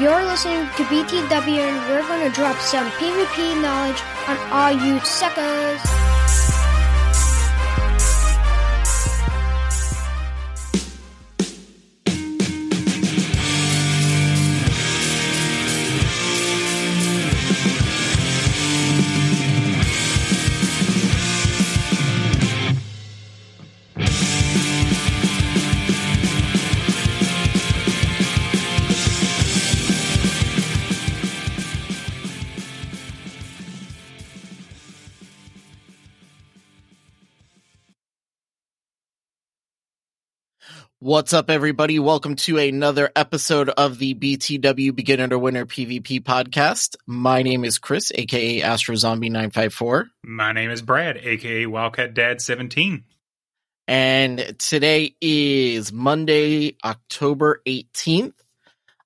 You're listening to BTW, and we're going to drop some PvP knowledge on all you suckers. What's up, everybody? Welcome to another episode of the BTW Beginner to Winner PvP podcast. My name is Chris, aka Astro Zombie 954 My name is Brad, aka Wildcat Dad 17. and today is Monday, October 18th.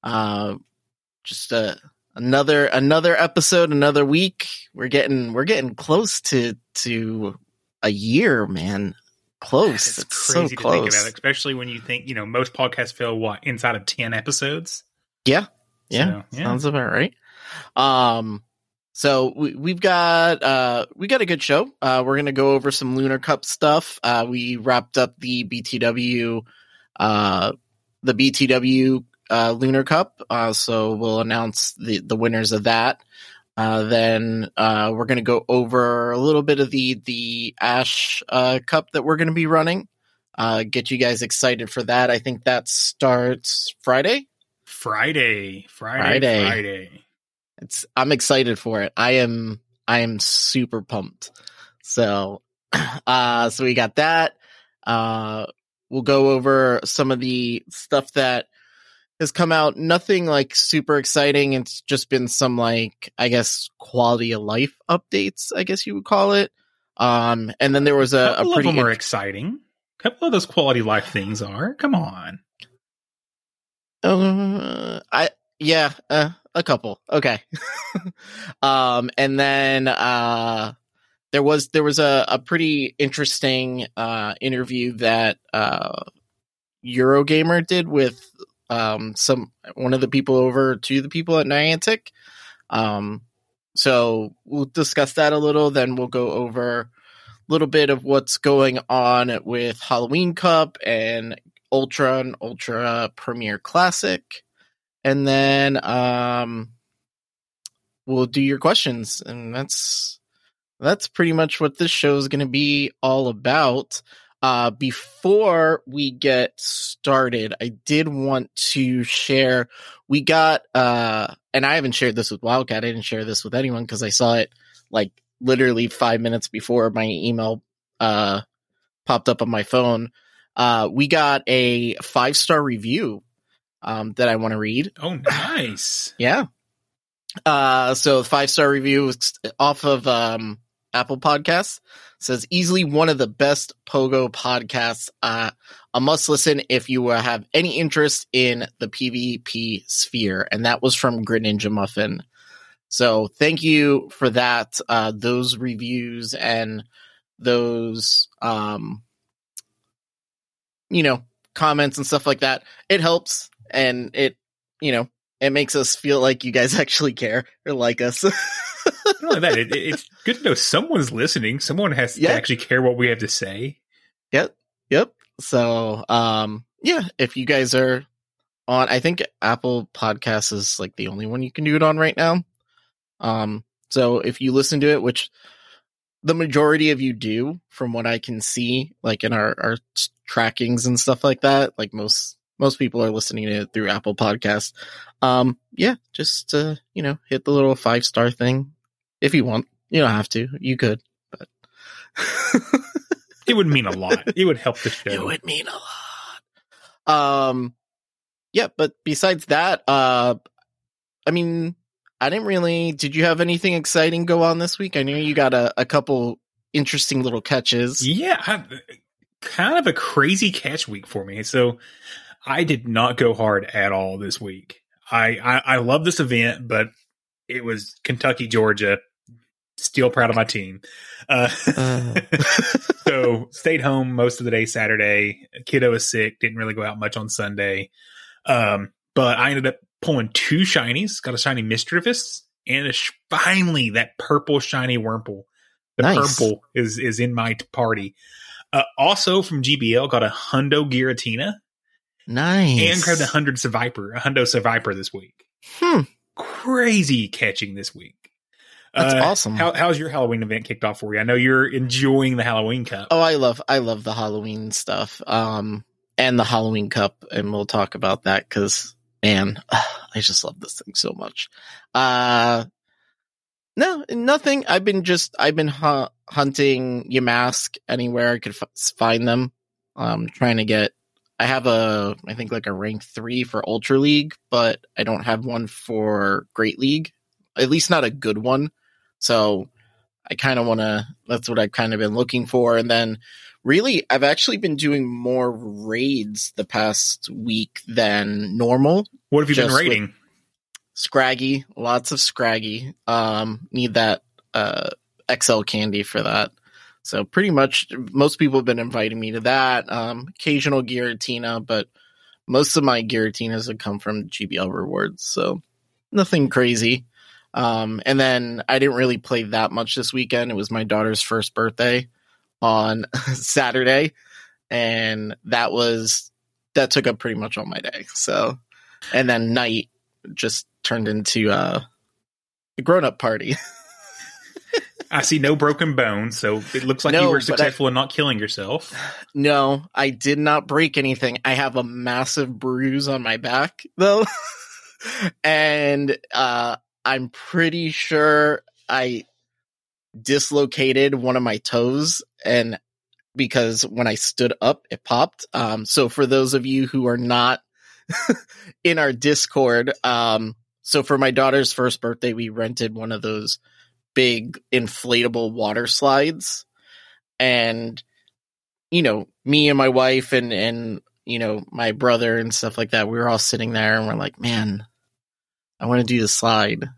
Uh, just a, another, another episode, another week. We're getting, we're getting close to, to a year, man. Close. It's It's crazy so to close. think about, especially when you think, you know, most podcasts fill what, inside of 10 episodes? Yeah. Yeah. So, yeah. Sounds about right. Um, so we, we've got, uh, we got a good show. Uh, we're going to go over some Lunar Cup stuff. Uh, we wrapped up the BTW, uh, the BTW, uh, Lunar Cup. Uh, so we'll announce the, the winners of that. Uh, then, uh, we're going to go over a little bit of the, the Ash, uh, Cup that we're going to be running. Uh, get you guys excited for that. I think that starts Friday. Friday, Friday, Friday. Friday. It's I'm excited for it. I am I am super pumped. So uh so we got that. Uh we'll go over some of the stuff that has come out. Nothing like super exciting. It's just been some like I guess quality of life updates, I guess you would call it. Um and then there was a, a couple pretty of them are exciting. A couple of those quality life things are. Come on. Uh, I yeah, uh, a couple. Okay. um, and then uh, there was there was a, a pretty interesting uh interview that uh Eurogamer did with um some one of the people over to the people at Niantic. Um, so we'll discuss that a little. Then we'll go over a little bit of what's going on with Halloween Cup and Ultra and Ultra Premier Classic. And then um we'll do your questions and that's that's pretty much what this show is going to be all about. Uh before we get started, I did want to share we got uh and I haven't shared this with Wildcat. I didn't share this with anyone cuz I saw it like literally 5 minutes before my email uh popped up on my phone uh, we got a five star review um, that I want to read. Oh, nice. Yeah. Uh, so five star review off of um, Apple Podcasts says easily one of the best Pogo podcasts. Uh, a must listen if you uh, have any interest in the PvP sphere, and that was from Grid Muffin. So thank you for that. Uh, those reviews and those um, you know, comments and stuff like that. It helps and it, you know, it makes us feel like you guys actually care or like us. Not only that, it, it's good to know someone's listening. Someone has Yeah. to actually care what we have to say. Yep. Yep. So, um, yeah, if you guys are on, I think Apple Podcasts is like the only one you can do it on right now. Um, so if you listen to it, which the majority of you do, from what I can see, like in our, our trackings and stuff like that, like most, most people are listening to it through Apple Podcasts. Um, yeah, just, uh, you know, hit the little five star thing if you want. You don't have to. You could, but. It would mean a lot. It would help the show. It would mean a lot. Um, yeah, but besides that, uh, I mean, I didn't really. Did you have anything exciting go on this week? I know you got a, a couple interesting little catches. Yeah, I, kind of a crazy catch week for me. So I did not go hard at all this week. I I, I love this event, but it was Kentucky, Georgia. Still proud of my team. Uh, Uh. so stayed home most of the day Saturday. Kiddo was sick. Didn't really go out much on Sunday. Um, but I ended up pulling two shinies. Got a shiny Misdreavus and a sh- finally that purple shiny Wurmple. The Nice. purple is is in my party. Uh, also from GBL, got a Hundo Giratina Nice. and grabbed a hundred Survivor, a Hundo Survivor this week. Hmm. Crazy catching this week. That's Uh, awesome. How, how's your Halloween event kicked off for you? I know you're enjoying the Halloween Cup. Oh, I love I love the Halloween stuff. Um, and the Halloween Cup, and we'll talk about that because man, I just love this thing so much. Uh, no, nothing. I've been just I've been hu- hunting Yamask anywhere I could f- find them. Um, trying to get. I have a I think like a rank three for Ultra League, but I don't have one for Great League. At least not a good one. So I kind of want to. That's what I've kind of been looking for, and then really, I've actually been doing more raids the past week than normal. what have you been raiding? Scraggy, lots of Scraggy. Um, need that uh XL candy for that. So pretty much, most people have been inviting me to that. Um, occasional Giratina, but most of my Giratinas have come from GBL rewards, so nothing crazy. Um, and then I didn't really play that much this weekend. It was my daughter's first birthday on Saturday, and that was that took up pretty much all my day. So, and then night just turned into uh, a grown up party. I see no broken bones, so it looks like No, you were but I- successful in not killing yourself. no, I did not break anything. I have a massive bruise on my back though. and uh I'm pretty sure I dislocated one of my toes and because when I stood up it popped. Um so for those of you who are not in our Discord, um so for my daughter's first birthday we rented one of those big inflatable water slides and you know me and my wife and and you know my brother and stuff like that we were all sitting there and we're like man i want to do the slide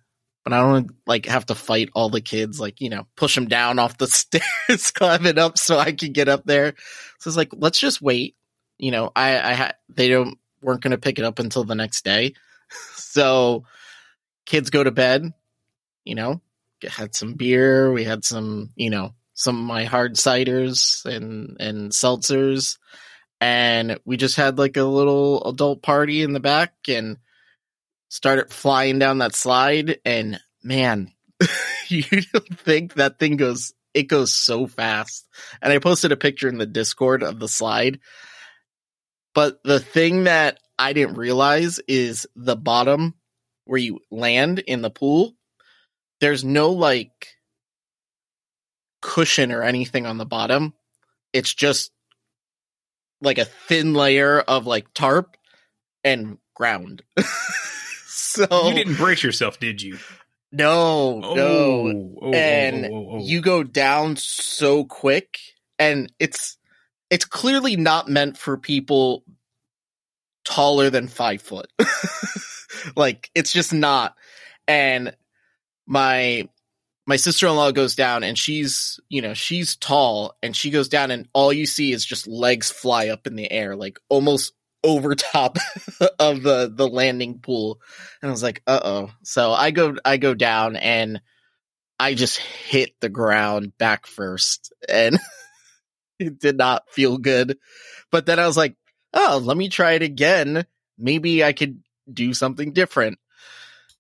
but i don't like have to fight all the kids like you know push them down off the stairs climbing up so i can get up there. So it's like let's just wait. You know i i had they don't weren't going to pick it up until the next day. So kids go to bed you know had some beer we had some you know some of my hard ciders and and seltzers and we just had like a little adult party in the back and started flying down that slide and man you don't think that thing goes it goes so fast and i posted a picture in the discord of the slide but the thing that i didn't realize is the bottom where you land in the pool there's no like cushion or anything on the bottom. It's just like a thin layer of like tarp and ground. so You didn't brace yourself, did you? no, Oh, no. oh, oh, oh and oh, oh, oh, oh. you go down so quick and it's it's clearly not meant for people taller than five foot like it's just not and my my sister-in-law goes down and she's you know she's tall and she goes down and all you see is just legs fly up in the air like almost over top of the the landing pool and i was like uh-oh so i go i go down and I just hit the ground back first and it did not feel good. But then I was like, oh, let me try it again. Maybe I could do something different.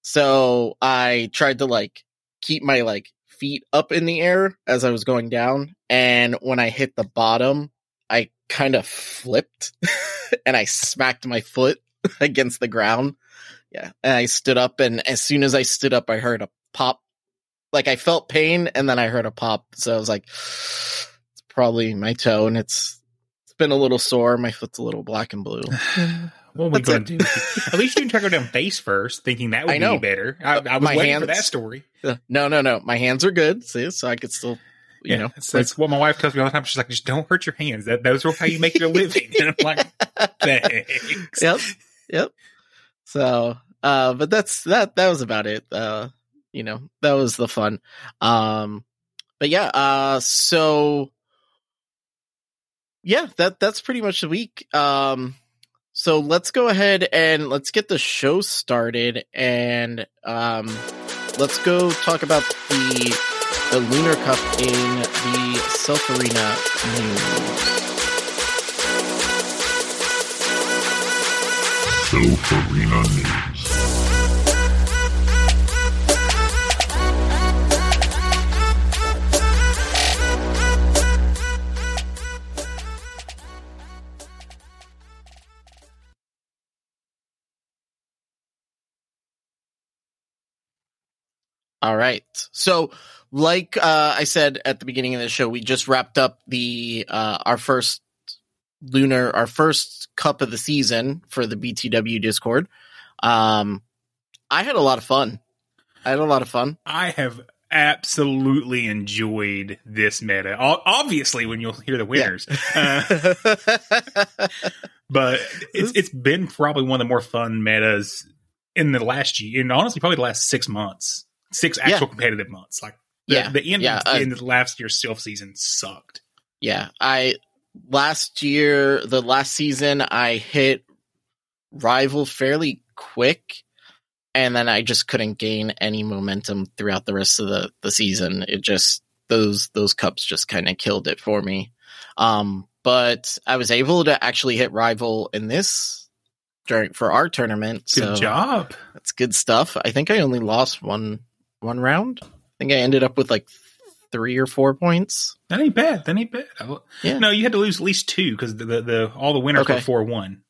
So I tried to like keep my like feet up in the air as I was going down. And when I hit the bottom, I kind of flipped and I smacked my foot against the ground. Yeah. And I stood up and as soon as I stood up, I heard a pop. Like I felt pain and then I heard a pop. So I was like, it's probably my toe and it's, it's been a little sore. My foot's a little black and blue. What are we going to do? At least you didn't try to go down face first, thinking that would I know. be better. I, I was My waiting for that story. No, no, no. My hands are good. See, so I could still, you yeah, know, that's, that's what my wife tells me all the time. She's like, just don't hurt your hands. That those are how you make your living. And I'm like, thanks. yep, yep. So, uh, but that's that. That was about it. Uh, you know, that was the fun. Um, but yeah. Uh, so yeah, that that's pretty much the week. Um, so let's go ahead and let's get the show started, and um, let's go talk about the the Lunar Cup in the Silph Arena news. Silph Arena News. All right. So, like uh, I said at the beginning of the show, we just wrapped up the uh, our first lunar, our first cup of the season for the BTW Discord. Um, I had a lot of fun. I had a lot of fun. I have absolutely enjoyed this meta. Obviously, when you'll hear the winners, uh, but it's it's been probably one of the more fun metas in the last year, and honestly, probably the last six months, six actual Yeah. competitive months. Like the, Yeah, the end yeah, of, uh, the end of last year's Silph season sucked. yeah, I last year, the last season, I hit rival fairly quick, and then I just couldn't gain any momentum throughout the rest of the the season. It just those those cups just kind of killed it for me. Um, but I was able to actually hit rival in this during for our tournament. Good so job. That's good stuff. I think I only lost one one round. I think I ended up with like three or four points. That ain't bad. That ain't bad. I- Yeah. No, you had to lose at least two because the, the the all the winners Okay. were four one.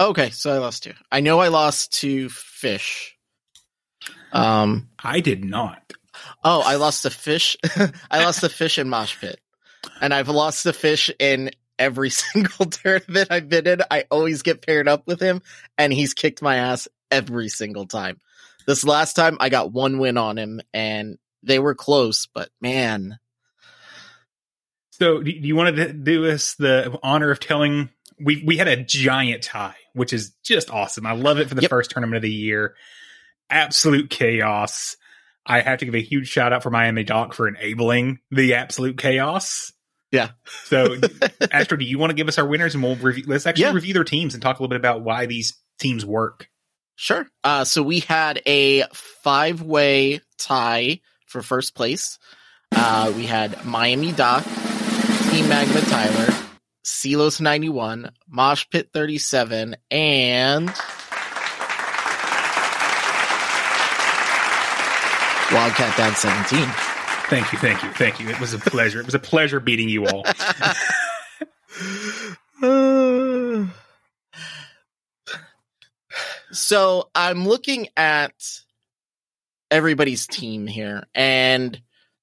Okay, so I lost two. I know I lost to fish. Um. I did not. Oh, I lost the fish. I lost the fish in Mosh Pit, and I've lost the fish in every single tournament I've been in. I always get paired up with him, and he's kicked my ass every single time. This last time, I got one win on him, and they were close, but man, So, do you want to do us the honor of telling? We we had a giant tie, which is just awesome. I love it for the Yep. first tournament of the year. Absolute chaos. I have to give a huge shout out for Miami Doc for enabling the absolute chaos. Yeah. So, Astro, do you want to give us our winners, and we'll review? Let's actually Yeah. review their teams and talk a little bit about why these teams work. Sure. Uh, so we had a five way tie for first place. Uh, we had Miami Doc, Team Magma Tyler, Silos 91, Mosh Pit 37, and Wildcat Dad 17. Thank you, thank you, thank you. It was a pleasure. It was a pleasure beating you all. Uh, so I'm looking at everybody's team here, and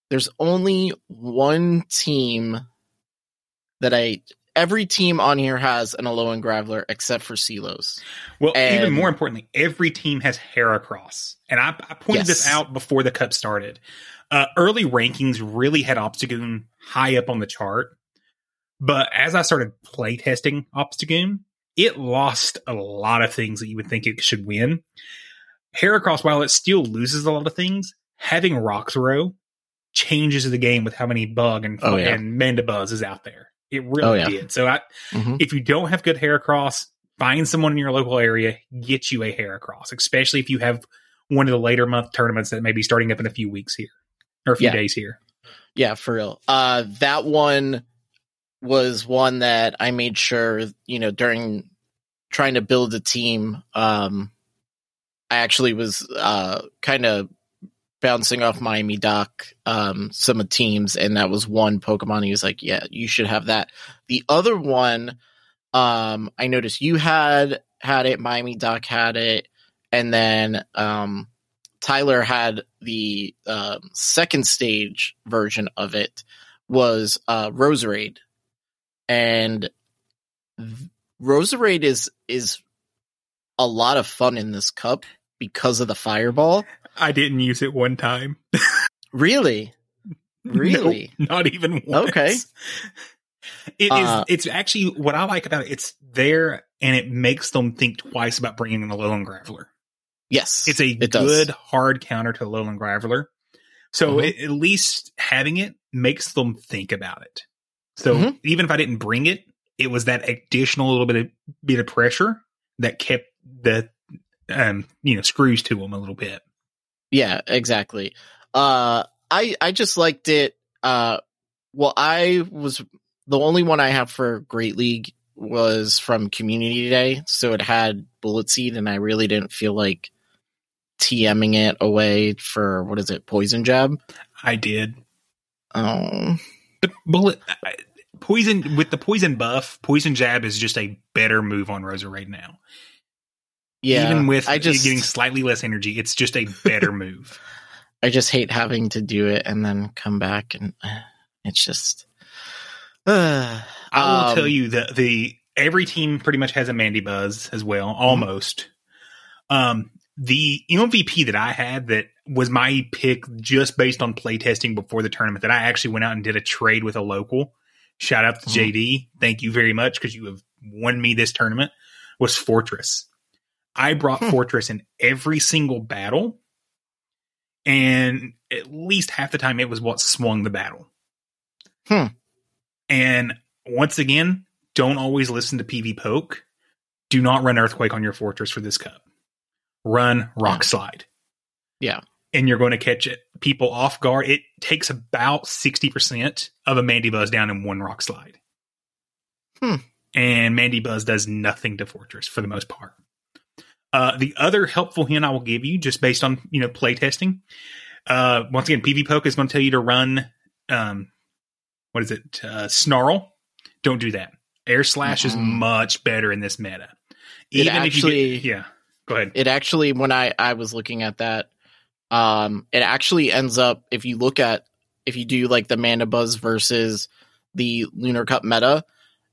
there's only one team that I. Every team on here has an Alolan Graveler except for Silos. Well, even more importantly, every team has Heracross. And I, I pointed this out before the cup started. Uh, early rankings really had Obstagoon high up on the chart. But as I started playtesting Obstagoon, it lost a lot of things that you would think it should win. Heracross, while it still loses a lot of things, having Roxrow changes the game with how many bug and, Oh, yeah. and Mandibuzz is out there. It really Oh, yeah. did. So I, Mhm. if you don't have good Heracross, find someone in your local area, get you a Heracross, especially if you have one of the later month tournaments that may be starting up in a few weeks here. or a few Yeah. days here. Yeah, for real. Uh, that one was one that I made sure, you know, during trying to build a team, um, I actually was uh, kind of bouncing off Miami Doc um, some of teams, and that was one Pokemon. He was like, "Yeah, you should have that." The other one, um, I noticed you had had it. Miami Doc had it, and then um, Tyler had the um, second stage version of it was uh, Roserade, and Roserade is is a lot of fun in this cup because of the fireball. I didn't use it one time. Really, really. Not even once. Okay. It is. Uh, It's actually what I like about it. It's there, and it makes them think twice about bringing in Alolan Graveler. Yes, It's a it does. good hard counter to Alolan Graveler. So Mhm. it, at least having it makes them think about it. So Mhm. even if I didn't bring it, it was that additional little bit of bit of pressure that kept the um you know screws to them a little bit. Yeah, exactly. Uh I I just liked it. Uh well I was the only one I have for Great League was from Community Day, so it had Bullet Seed and I really didn't feel like TMing it away for what is it, Poison Jab? I did. Oh. But bullet I- poison with the poison buff, poison jab is just a better move on Roserade now. Yeah. Even with I just getting slightly less energy, it's just a better move. I just hate having to do it and then come back and uh, it's just uh, I will um, tell you that the every team pretty much has a Mandibuzz as well, Mm-hmm. almost. Um, the MVP that I had that was my pick just based on playtesting before the tournament that I actually went out and did a trade with a local. Shout out to Mhm. JD. Thank you very much because you have won me this tournament. Was Forretress. I brought Hmm. Forretress in every single battle, and at least half the time it was what swung the battle. Hmm. And once again, don't always listen to PvPoke. Do not run Earthquake on your Forretress for this cup. Run Rock Slide. Yeah. And you're going to catch it people off guard. It takes about 60% of a Mandibuzz down in one Rock Slide. Hmm. And Mandibuzz does nothing to Forretress for the most part. Uh, the other helpful hint I will give you, just based on you know play testing, uh, once again, PvPoke is going to tell you to run, um, what is it, uh, Snarl. Don't do that. Air Slash is Mm-mm. much better in this meta. It if you actually- get, yeah, go ahead. it actually when i i was looking at that um it actually ends up if you look at if you do like the Mandibuzz versus the lunar cup meta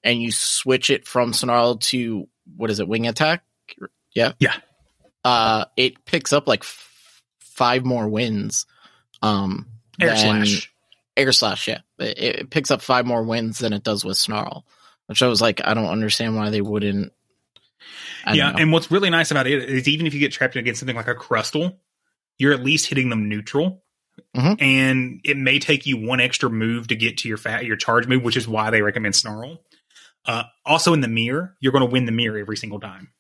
and you switch it from snarl to what is it wing attack yeah Yeah. uh it picks up like f- five more wins um Air than- Slash. air slash yeah it, it picks up five more wins than it does with snarl which i was like i don't understand why they wouldn't yeah, know. and what's really nice about it is even if you get trapped against something like a Crustle, you're at least hitting them neutral. Mhm. And it may take you one extra move to get to your fat your charge move, which is why they recommend snarl. Uh, also in the mirror, you're going to win the mirror every single time.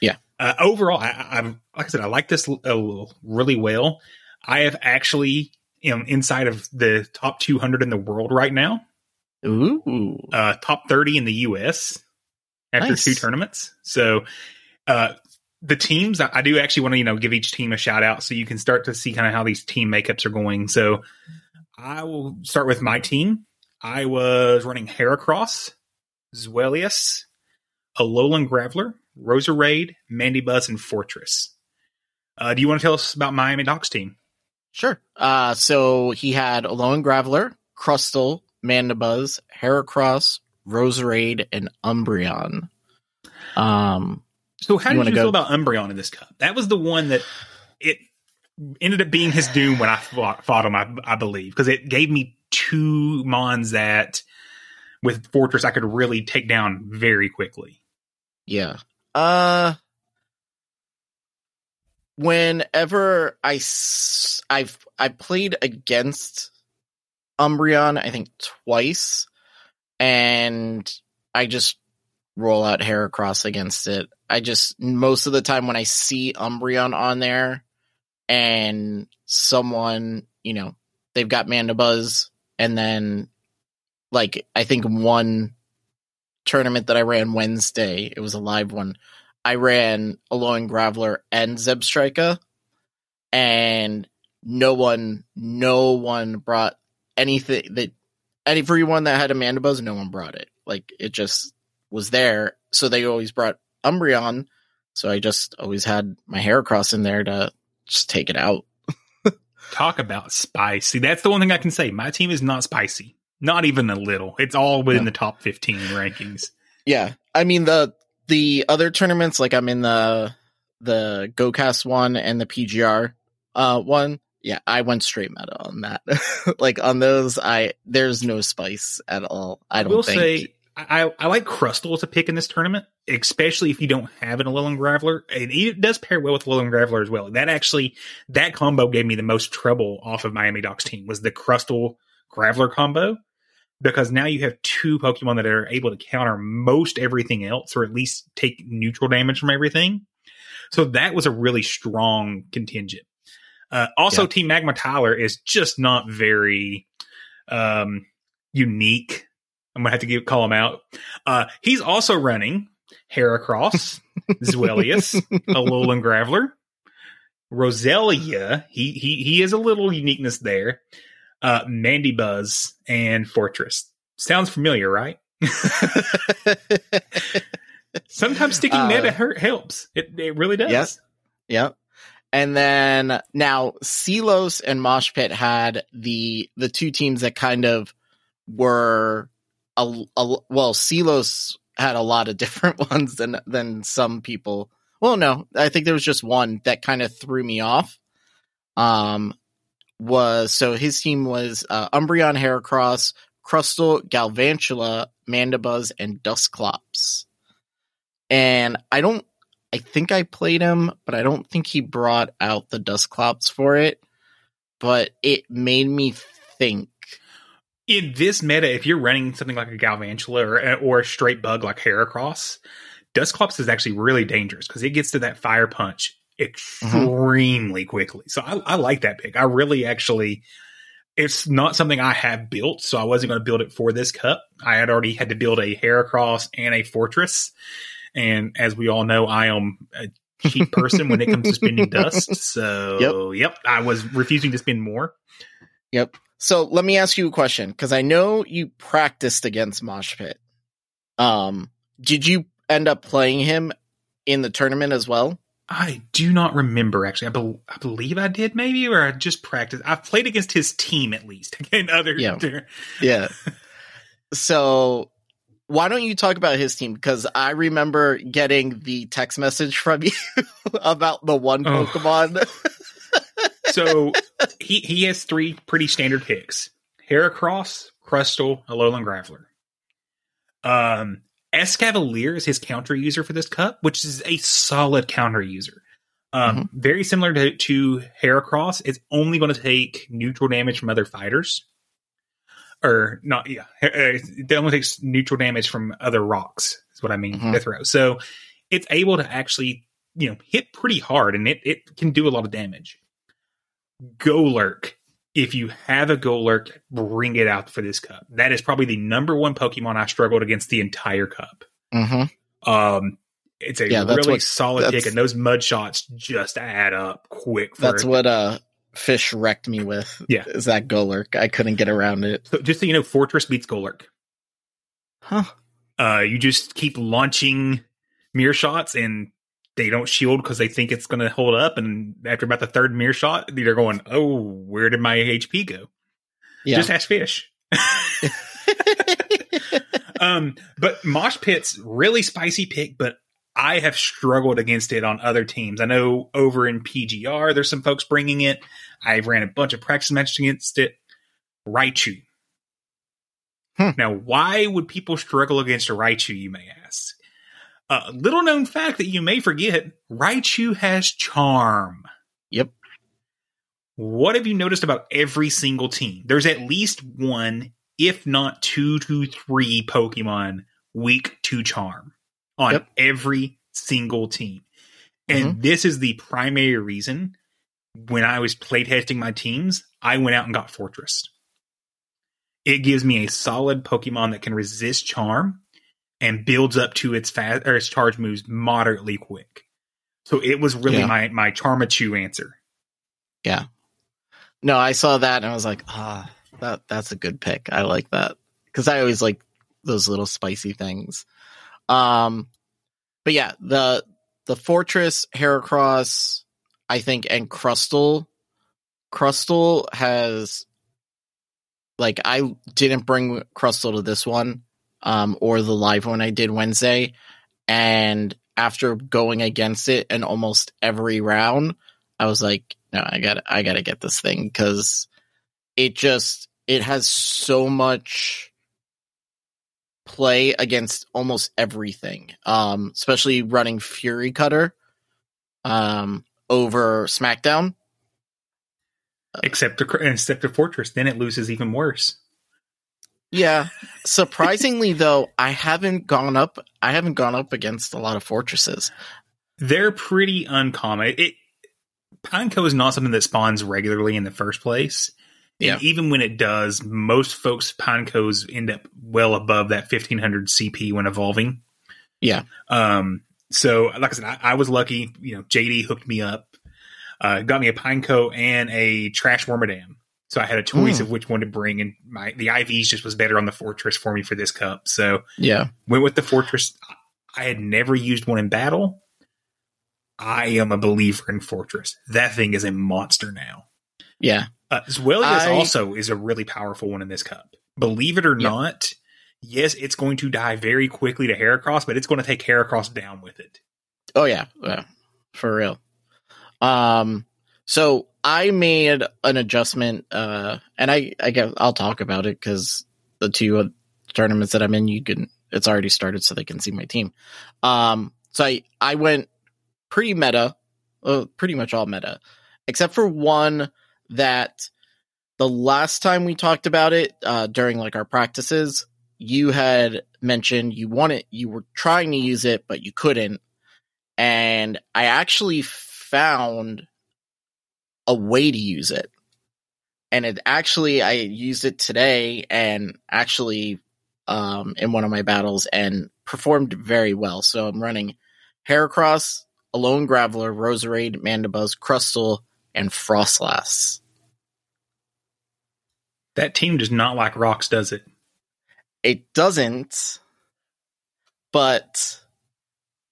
Yeah. Uh, overall, I, I've like I said, I like this uh, really well. I have actually, you know, inside of the top 200 in the world right now, Ooh. uh, top 30 in the US after Nice. two tournaments. So, uh, the teams, I, I do actually want to, you know, give each team a shout out so you can start to see kind of how these team makeups are going. So, I will start with my team. I was running Heracross, Zweilous, Alolan Graveler, Roserade, Mandibuzz, and Forretress. Uh, do you want to tell us about Miami Doc's team? Sure. Uh, so he had Alolan Graveler, Crustle, Mandibuzz, Heracross, Roserade, and Umbreon. Um, So how You did you go- feel about Umbreon in this cup? That was the one that it ended up being his doom when I fought, fought him, I, I believe, because it gave me two mons that with Fortress I could really take down very quickly. yeah. Uh, whenever I I've I played against Umbreon, I think twice, and I just roll out Heracross against it. I just most of the time when I see Umbreon on there and someone you know, they've got Mandibuzz and then like I think one tournament that I ran Wednesday, it was a live one. I ran Alolan Graveler and Zebstrika and no one no one brought anything that any everyone that had a Mandibuzz, no one brought it. Like it just was there. So they always brought Umbreon. So I just always had my Heracross in there to just take it out. Talk about spicy. That's the one thing I can say. My team is not spicy. Not even a little. It's all within Yeah. the top 15 rankings. Yeah. I mean the the other tournaments, like I'm in the the GoCast one and the PGR uh one. Yeah, I went straight meta on that. like on those, I there's no spice at all. I don't will think. say I, I like Crustle as a pick in this tournament, especially if you don't have an Alolan Graveler. And it does pair well with Alolan Graveler as well. That actually, that combo gave me the most trouble off of Miami Docs team was the Crustle Graveler combo. Because now you have two Pokemon that are able to counter most everything else, or at least take neutral damage from everything. So that was a really strong contingent. Uh, also, Yeah. Team Magma Tyler is just not very um, unique. I'm gonna have to give, call him out. Uh, he's also running Heracross, Zweilous, Alolan Graveler, Roselia. He he he is a little uniqueness there. Uh, Mandibuzz, and Forretress. Sounds familiar, right? Sometimes sticking Uh, meta hurt helps. It it really does. Yes. Yep. And then now Silos and Mosh Pit had the the two teams that kind of were a, a well Silos had a lot of different ones than than some people. Well, no, I think there was just one that kind of threw me off. Um, was so his team was uh, Umbreon, Heracross, Crustle, Galvantula, Mandibuzz, and Dusclops. And I don't I think I played him, but I don't think he brought out the Dusclops for it. But it made me think. in this meta, if you're running something like a Galvantula or, or a straight bug like Heracross, Dusclops is actually really dangerous because it gets to that fire punch extremely quickly. So I, I like that pick. I really actually, it's not something I have built, so I wasn't going to build it for this cup. I had already had to build a Heracross and a Forretress. And as we all know, I am a cheap person when it comes to spending dust. So, yep, I was refusing to spend more. Yep. So let me ask you a question because I know you practiced against Mosh Pit. Um, did you end up playing him in the tournament as well? I do not remember actually. I, bel I believe I did maybe, or I just practiced. I've played against his team at least. Again, other Yeah. Yeah. so why don't you talk about his team? Because I remember getting the text message from you about the one Oh. Pokemon. so he he has three pretty standard picks: Heracross, Crustle, Alolan Graveler. Um, Escavalier is his counter user for this cup, which is a solid counter user. Um, very similar to, to Heracross, it's only going to take neutral damage from other fighters. Or not, yeah. uh, It only takes neutral damage from other rocks, is what I mean Mhm. to throw. So it's able to actually, you know, hit pretty hard and it, it can do a lot of damage. Golurk. If you have a Golurk, bring it out for this cup. That is probably the number one Pokemon I struggled against the entire cup. mm-hmm. Um, it's a Yeah, really what- solid pick, and those mud shots just add up quick. For That's what uh Fish wrecked me with. Yeah. Is that Golurk. I couldn't get around it. So just so you know, Forretress beats Golurk. Huh. Uh, you just keep launching mirror shots, and they don't shield because they think it's going to hold up. And after about the third mirror shot, they're going, "Oh, where did my HP go?" Yeah. Just ask Fish. um, but Mosh Pit's really spicy pick, but I have struggled against it on other teams. I know over in PGR, there's some folks bringing it. I've ran a bunch of practice matches against it. Raichu. Hmm. Now, why would people struggle against a Raichu, you may ask? A little known fact that you may forget Raichu has charm. Yep. What have you noticed about every single team? There's at least one, if not two to three Pokemon weak to charm on Yep. every single team. And mm-hmm. this is the primary reason when I was playtesting my teams, I went out and got Forretress. It gives me a solid Pokemon that can resist Charm and builds up to its fast or its charge moves moderately quick. So it was really Yeah. my my Charmachu answer. Yeah. No, I saw that and I was like, ah, that that's a good pick. I like that because I always like those little spicy things. Um, but yeah, the the forretress, Heracross, I think, and Crustle. Crustle has like I didn't bring Crustle to this one, um, or the live one I did Wednesday, and after going against it in almost every round, I was like, no, I got I got to get this thing because it just it has so much play against almost everything. Um, especially running Fury Cutter um over SmackDown. Except the except the Forretress, then it loses even worse. Yeah. Surprisingly though, I haven't gone up I haven't gone up against a lot of forretresses. They're pretty uncommon. It Pineco is not something that spawns regularly in the first place. Yeah. And even when it does, most folks Pinecos end up well above that 1500 CP when evolving. Yeah. Um, so like I said, I, I was lucky. You know, JD hooked me up, uh, got me a Pineco and a Trash Wormadam. So I had a choice Mm. of which one to bring, and my the IVs just was better on the Forretress for me for this cup. So Yeah. went with the Forretress. I had never used one in battle. I am a believer in Forretress. That thing is a monster now. Yeah. Uh, Zweilous I- also is a really powerful one in this cup. Believe it or Yeah. not, yes, it's going to die very quickly to Heracross, but it's going to take Heracross down with it. Oh yeah, yeah, for real. Um, so I made an adjustment, uh, and I, I guess I'll talk about it because the two tournaments that I'm in, you can, it's already started, so they can see my team. Um, so I, I went pretty meta, uh, pretty much all meta, except for one that the last time we talked about it, uh, during like our practices, you had mentioned you wanted, you were trying to use it, but you couldn't and I actually found a way to use it. And it actually, I used it today and actually um, in one of my battles and performed very well. So I'm running Heracross, Alolan Graveler, Roserade, Mandibuzz, Crustle, and Froslass. That team does not like rocks, does it? It doesn't, but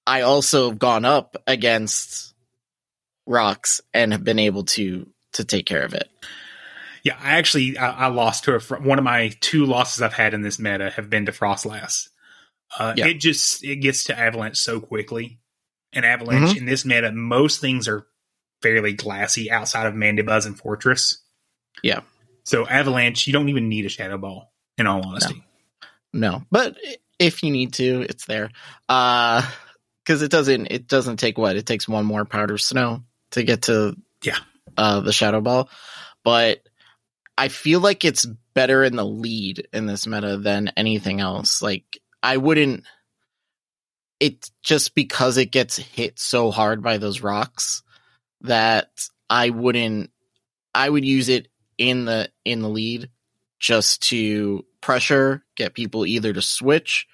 I also have gone up against rocks and have been able to to take care of it. Yeah, I actually I, I lost to a fr- one of my two losses I've had in this meta have been to Froslass. Uh, Yeah. It just it gets to Avalanche so quickly, and Avalanche in this meta, most things are fairly glassy outside of Mandibuzz and Forretress. Yeah. So Avalanche, you don't even need a Shadow Ball. In all honesty, No, but if you need to, it's there. Uh, because it doesn't it doesn't take what it takes one more powder snow to get to Yeah. uh the shadow ball, but I feel like it's better in the lead in this meta than anything else. Like I wouldn't. It just because it gets hit so hard by those rocks that I wouldn't. I would use it in the in the lead just to pressure, get people either to switch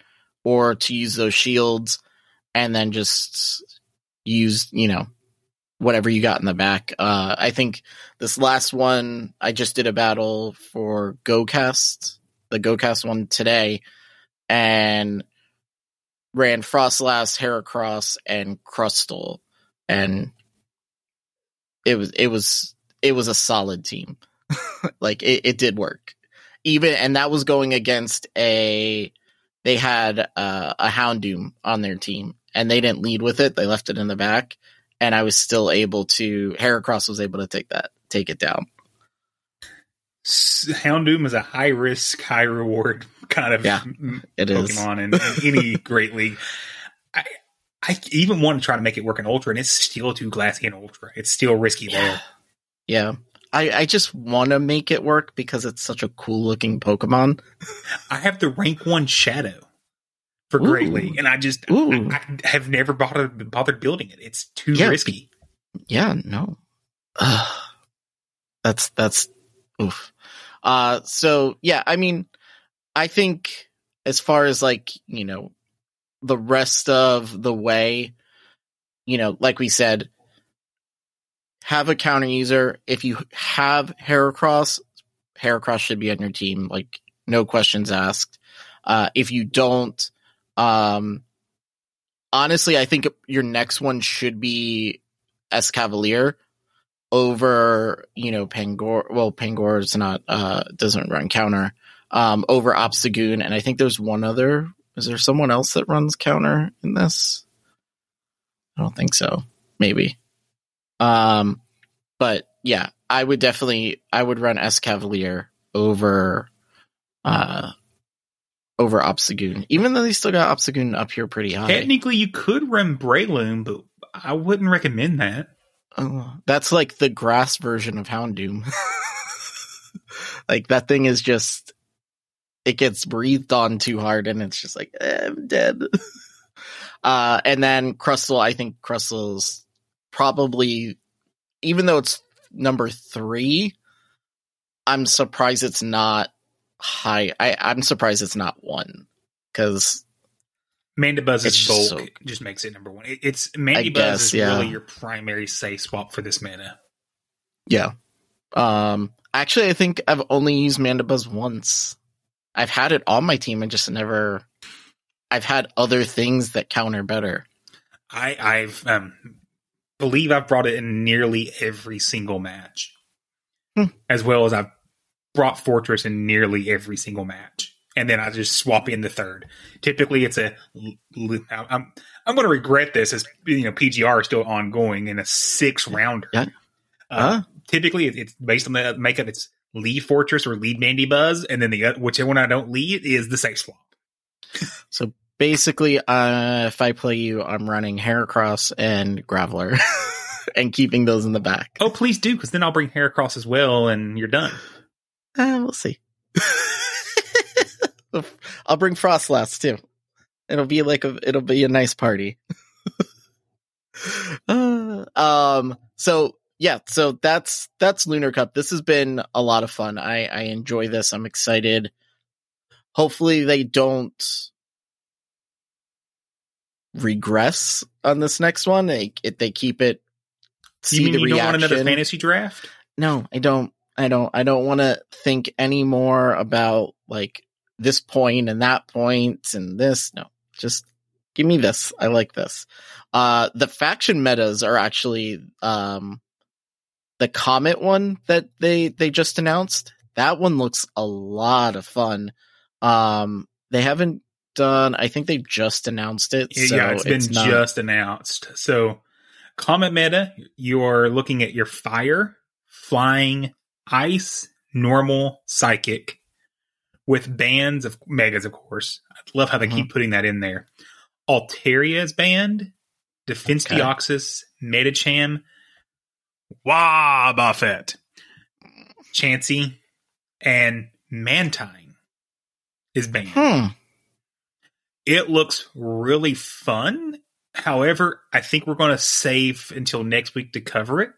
or to use those shields and then just use, you know, whatever you got in the back. Uh, I think this last one, I just did a battle for GoCast, the GoCast one today, and ran Froslass, Heracross, and Crustle. And it was, it was, it was a solid team. like it, it did work even and that was going against a they had uh, a Houndoom on their team and they didn't lead with it they left it in the back and I was still able to Heracross was able to take that take it down Houndoom is a high risk, high reward kind of Yeah, it is Pokemon in, in any great league. I I even want to try to make it work in Ultra, and it's still too glassy in Ultra. It's still risky yeah there. yeah I, I just want to make it work because it's such a cool looking Pokemon. I have the rank one Shadow for Great League, and I just I, I have never bothered bothered building it. It's too Yeah. risky. Yeah, no. that's that's oof. Uh so yeah, I mean I think as far as like, you know, the rest of the way, you know, like we said, have a counter user. If you have Heracross, Heracross should be on your team, like no questions asked. Uh, if you don't, um, honestly, I think your next one should be Escavalier over, you know, Pangoro. Well, Pangoro is not, uh, doesn't run counter, um, over Obstagoon. And I think there's one other. Is there someone else that runs counter in this? I don't think so. Maybe. Um, but yeah, I would definitely, I would run Escavalier over, uh, over Obstagoon, even though they still got Obstagoon up here pretty high. Technically, you could run Breloom, but I wouldn't recommend that. Oh, that's like the grass version of Houndoom. like that thing is just it gets breathed on too hard and it's just like eh, I'm dead. uh and then Crustle, I think Crustle's probably even though it's number 3, I'm surprised it's not high. I I'm surprised it's not 1 cuz Mandibuzz's It's bulk just so- just makes it number one. It, it's Mandibuzz guess, is yeah. really your primary safe swap for this mana. Yeah. Um actually I think I've only used Mandibuzz once. I've had it on my team and just never I've had other things that counter better. I I've um believe I've brought it in nearly every single match, Hmm. as well as I've brought Forretress in nearly every single match, and then I just swap in the third. Typically, it's a I'm I'm going to regret this as you know PGR is still ongoing in a six rounder. Yeah. Uh, Huh? Typically, it's based on the makeup. It's lead Forretress or lead Mandibuzz, and then the whichever one I don't lead is the safe swap. So basically uh if I play you I'm running Heracross and Graveler and keeping those in the back. Oh, please do, because then I'll bring Heracross as well, and you're done. Uh, we'll see. I'll bring Froslass too. It'll be like a it'll be a nice party. Uh, um so yeah, so that's that's Lunar Cup. This has been a lot of fun. I I enjoy this. I'm excited. Hopefully they don't regress on this next one. They if they keep it see you mean the you don't want another fantasy draft? No, I don't. I don't. I don't want to think anymore about like this point and that point and this. No, just give me this. I like this. Uh, the faction metas are actually um the comet one that they they just announced. That one looks a lot of fun. Um, they haven't done. I think they just announced it. So yeah, it's been not- just announced. So, Comet Meta, you're looking at your fire, flying, ice, normal, psychic, with bands of megas, of course. I love how they Mhm. keep putting that in there. Altaria's band, Defense Okay. Deoxys, Medicham, Wobbuffet, Chansey, and Mantine is banned. Hmm. It looks really fun. However, I think we're going to save until next week to cover it.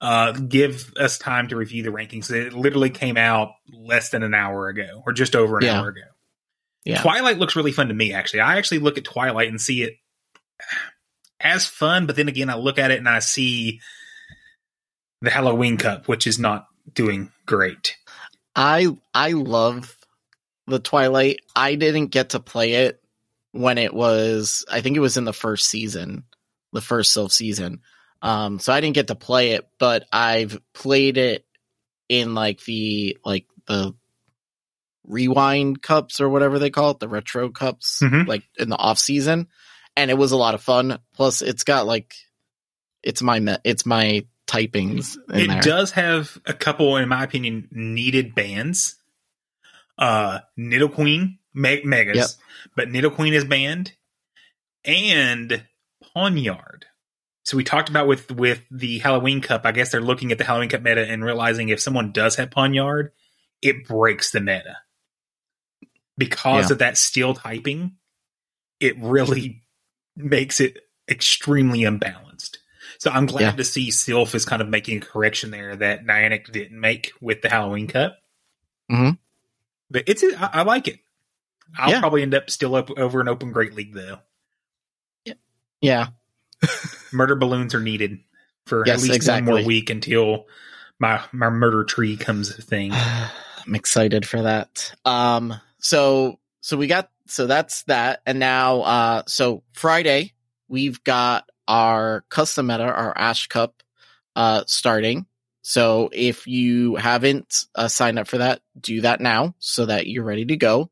Uh, give us time to review the rankings. It literally came out less than an hour ago, or just over an Yeah. hour ago. Yeah. Twilight looks really fun to me. Actually, I actually look at Twilight and see it as fun, but then again, I look at it and I see the Halloween Cup, which is not doing great. I I love the Twilight. I didn't get to play it when it was I think it was in the first season, the first Silph season. Um so I didn't get to play it, but I've played it in like the like the rewind cups or whatever they call it, the retro cups, Mhm. like in the off season, and it was a lot of fun. Plus it's got like it's my it's my typings in it there. does have a couple, in my opinion, needed bands. Uh, Nidoqueen, me- Megas, Yep. but Nidoqueen is banned, and Pawniard. So we talked about with with the Halloween Cup. I guess they're looking at the Halloween Cup meta and realizing if someone does have Pawniard, it breaks the meta because Yeah. of that steel typing. It really makes it extremely unbalanced. So I'm glad Yeah. to see Silph is kind of making a correction there that Niantic didn't make with the Halloween Cup. Mhm. But it's I, I like it. I'll Yeah. probably end up still up over an Open Great League though. Yeah. Murder balloons are needed for Yes, at least exactly. one more week until my my murder tree comes a thing. I'm excited for that. Um, so so we got so that's that, and now uh, so Friday we've got our custom meta, our Ash Cup, uh, starting. So if you haven't uh, signed up for that, do that now so that you're ready to go.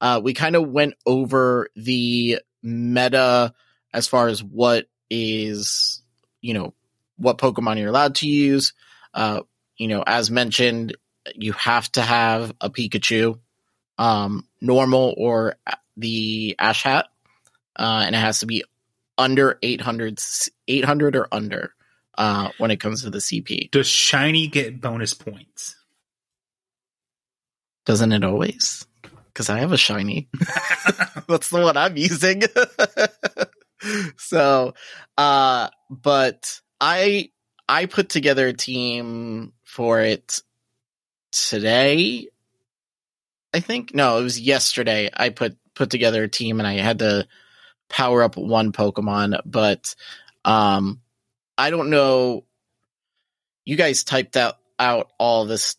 Uh, we kind of went over the meta as far as what is, you know, what Pokemon you're allowed to use. Uh, you know, as mentioned, you have to have a Pikachu, um, normal or the Ash Hat, uh, and it has to be under 800, 800 or under, uh, when it comes to the CP. Does Shiny get bonus points? Doesn't it always? Because I have a shiny. That's the one I'm using. so, uh, but I I put together a team for it today. I think no, it was yesterday. I put put together a team and I had to power up one Pokemon, but um, I don't know. You guys typed out out all this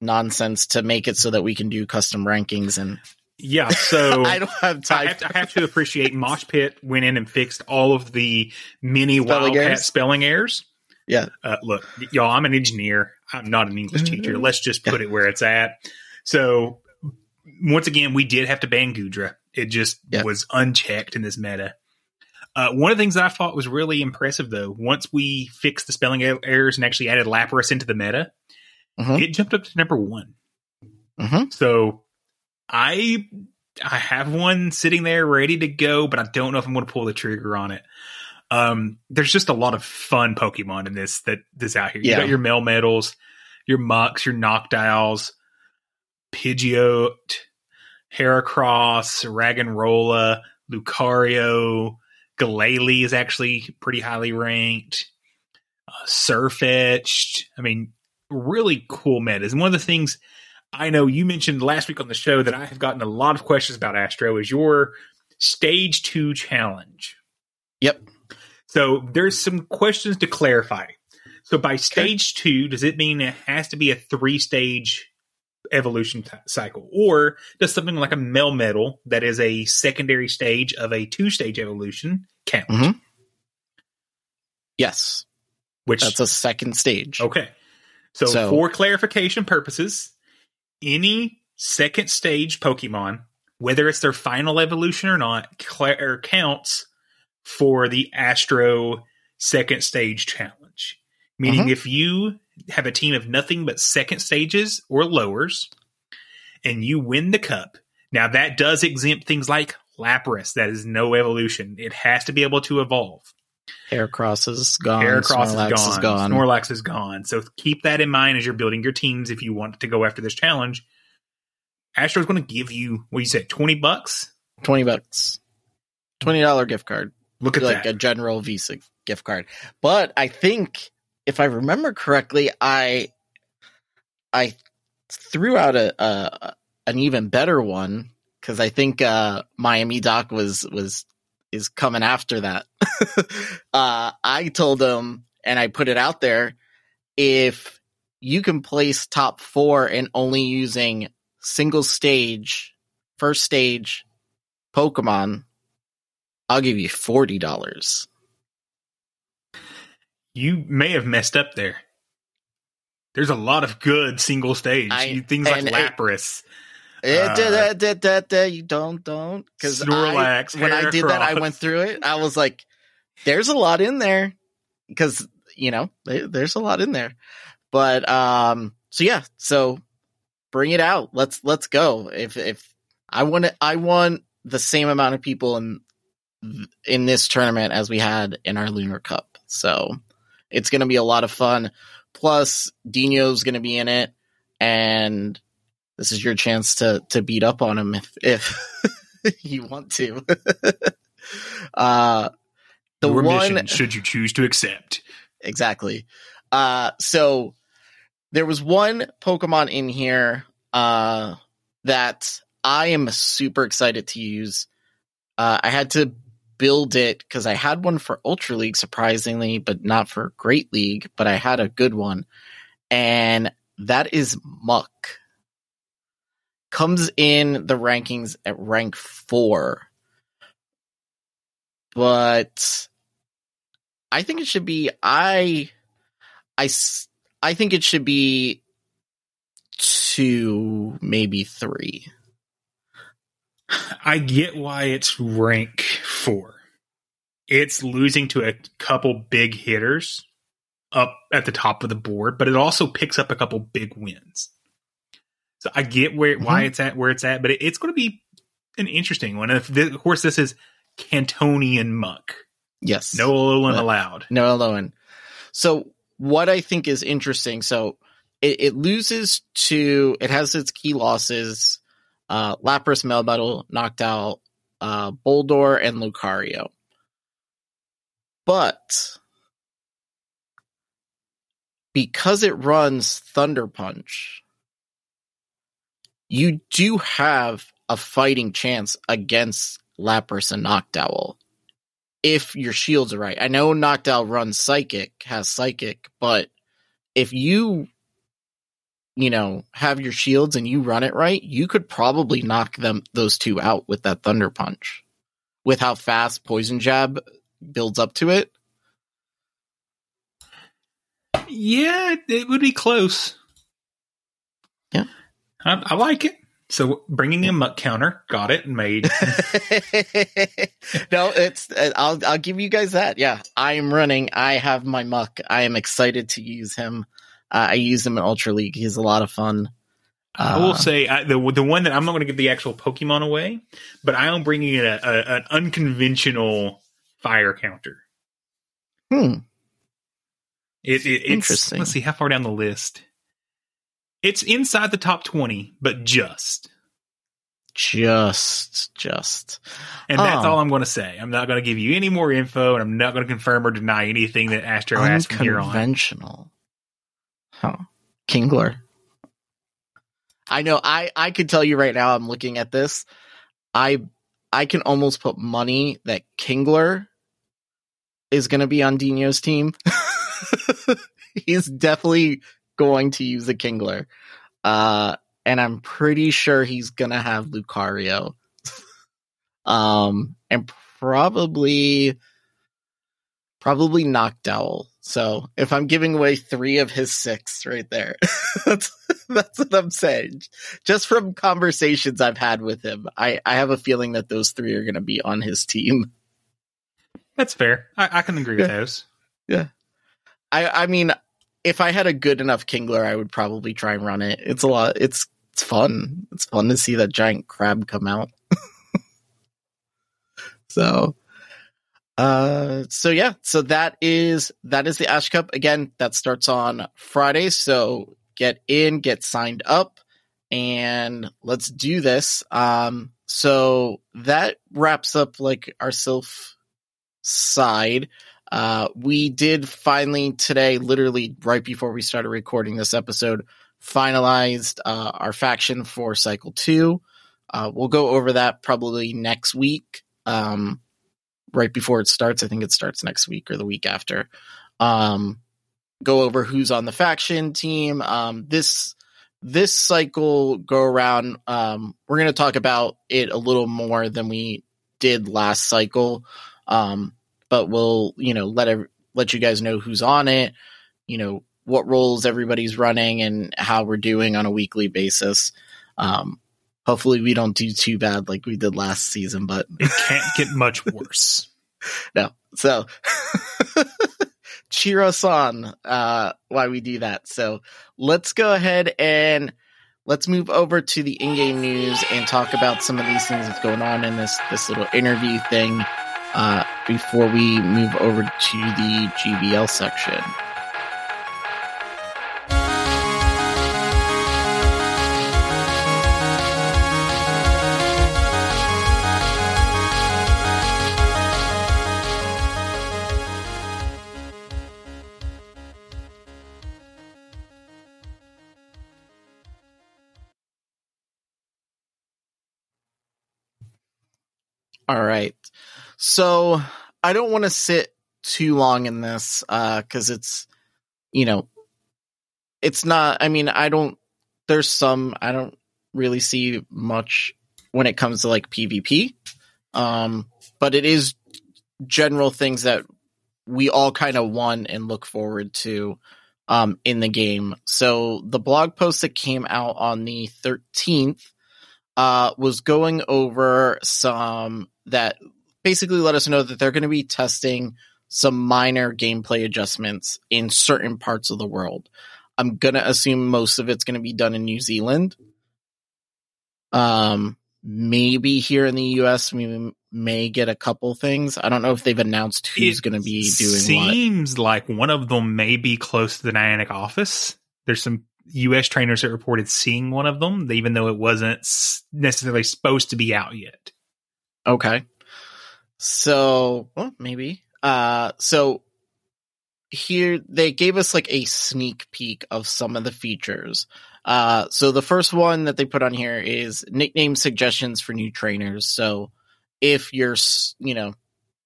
nonsense to make it so that we can do custom rankings and Yeah, so I don't have I time. have, to, I have to appreciate Mosh Pit went in and fixed all of the mini Spelling Wildcat errors? spelling errors. Yeah. Uh, look, y'all, I'm an engineer. I'm not an English teacher. Let's just put it where it's at. So, once again, we did have to ban Goodra. It just Yeah. was unchecked in this meta. Uh, one of the things that I thought was really impressive, though, once we fixed the spelling er- errors and actually added Lapras into the meta, Mhm. it jumped up to number one. Mhm. So I I have one sitting there ready to go, but I don't know if I'm going to pull the trigger on it. Um, there's just a lot of fun Pokemon in this that this out here. You Yeah. got your Melmetals, your Muks, your Noctowls, Pidgeot, Heracross, Roggenrola, Lucario, Galele is actually pretty highly ranked. Uh, Sirfetch'd. I mean, really cool metas. And one of the things I know you mentioned last week on the show that I have gotten a lot of questions about Astro is your stage two challenge. Yep. So there's some questions to clarify. So by stage two, does it mean it has to be a three stage evolution t- cycle? Or does something like a Melmetal that is a secondary stage of a two stage evolution count? Mhm. Yes, Which that's a second stage. Okay. So, So- for clarification purposes, any second stage Pokemon, whether it's their final evolution or not, counts for the Astro second stage challenge. Meaning, Mhm. if you have a team of nothing but second stages or lowers, and you win the cup, now that does exempt things like Lapras. That is no evolution. It has to be able to evolve. Heracross is gone. Heracross Snorlax is gone. is gone. Snorlax is gone. So keep that in mind as you're building your teams if you want to go after this challenge. Astro's going to give you what you said, twenty bucks. Twenty bucks. Twenty dollar gift card. Look at like that. a general Visa gift card. But I think if I remember correctly, I I threw out a, a an even better one because I think uh, Miami Doc was was is coming after that. uh, I told him, and I put it out there, if you can place top four and only using single stage, first stage Pokemon, I'll give you forty dollars. you may have messed up there. There's a lot of good single stage I- things like it- Lapras. Uh, da, da, da, da, da, you don't don't because Snorlax, when I did that, I went through it. I was like, "There's a lot in there," because you know there, there's a lot in there. But um, so yeah, so bring it out. Let's let's go. If if I want I want the same amount of people in in this tournament as we had in our Lunar Cup. So it's going to be a lot of fun. Plus, Dino's going to be in it, and this is your chance to to beat up on him if if you want to. uh, the Your one, mission, should you choose to accept. exactly. Uh, so there was one Pokemon in here uh, that I am super excited to use. Uh, I had to build it because I had one for Ultra League, surprisingly, but not for Great League, but I had a good one. And that is Muk. Comes in the rankings at rank four. But I think it should be I I I think it should be two, maybe three. I get why it's rank four. It's losing to a couple big hitters up at the top of the board, but it also picks up a couple big wins. So I get where why Mhm. it's at where it's at, but it, it's going to be an interesting one. If the, of course this is Kantonian Muk, Yes. no Alolan allowed. No Alolan. So what I think is interesting, so it, it loses to it has its key losses. Uh Lapras Melmetal knocked out uh Boldore and Lucario. But because it runs Thunder Punch, you do have a fighting chance against Lapras and Noctowl if your shields are right. I know Noctowl runs Psychic, has Psychic, but if you, you know, have your shields and you run it right, you could probably knock them those two out with that Thunder Punch. With how fast Poison Jab builds up to it. Yeah, it, it would be close. Yeah. I, I like it. So bringing a Muk counter, got it made. no, it's I'll I'll give you guys that. Yeah, I am running. I have my Muk. I am excited to use him. Uh, I use him in Ultra League. He's a lot of fun. I will Uh, say I, the the one that I'm not going to give the actual Pokemon away, but I am bringing in a, a, an unconventional fire counter. Hmm. It, it, it's, Interesting. Let's see how far down the list. It's inside the top twenty, but just, Just, just. and that's Oh. all I'm going to say. I'm not going to give you any more info, and I'm not going to confirm or deny anything that Astro asked me here on. Unconventional. Huh. Kingler. I know. I I could tell you right now. I'm looking at this. I I can almost put money that Kingler is going to be on Dino's team. He's definitely going to use a Kingler, uh, and I'm pretty sure he's going to have Lucario, um, and probably probably Noctowl. So if I'm giving away three of his six right there, that's that's what I'm saying. Just from conversations I've had with him, I, I have a feeling that those three are going to be on his team. That's fair. I, I can agree with those. Yeah. I I mean, if I had a good enough Kingler, I would probably try and run it. It's a lot. It's it's fun. It's fun to see that giant crab come out. so, uh, so yeah, so that is that is the Ash Cup again. That starts on Friday. So get in, get signed up, and let's do this. Um, so that wraps up like our Silph side. Uh, we did finally today, literally right before we started recording this episode, finalized uh, our faction for cycle two. Uh, we'll go over that probably next week, um, right before it starts. I think it starts next week or the week after. Um, go over who's on the faction team. Um, this this cycle go around. Um, we're going to talk about it a little more than we did last cycle. Um, but we'll you know let ev- let you guys know who's on it, you know what roles everybody's running and how we're doing on a weekly basis. Um, hopefully we don't do too bad like we did last season, but It can't get much worse. no. So cheer us on uh while we do that. So let's go ahead and let's move over to the in-game news and talk about some of these things that's going on in this this little interview thing uh, before we move over to the GBL section. All right. So I don't want to sit too long in this uh, because it's, you know, it's not. I mean, I don't. There's some. I don't really see much when it comes to like PvP, um, but it is general things that we all kind of want and look forward to um, in the game. So the blog post that came out on the 13th uh, was going over some that basically let us know that they're going to be testing some minor gameplay adjustments in certain parts of the world. I'm going to assume most of it's going to be done in New Zealand. Um, maybe here in the US, we may get a couple things. I don't know if they've announced who's going to be doing it Seems like one of them may be close to the Niantic office. There's some U.S. trainers that reported seeing one of them, even though it wasn't necessarily supposed to be out yet. Okay. So, well, maybe. Uh, so here they gave us like a sneak peek of some of the features. Uh, so the first one that they put on here is nickname suggestions for new trainers. So if you're, you know,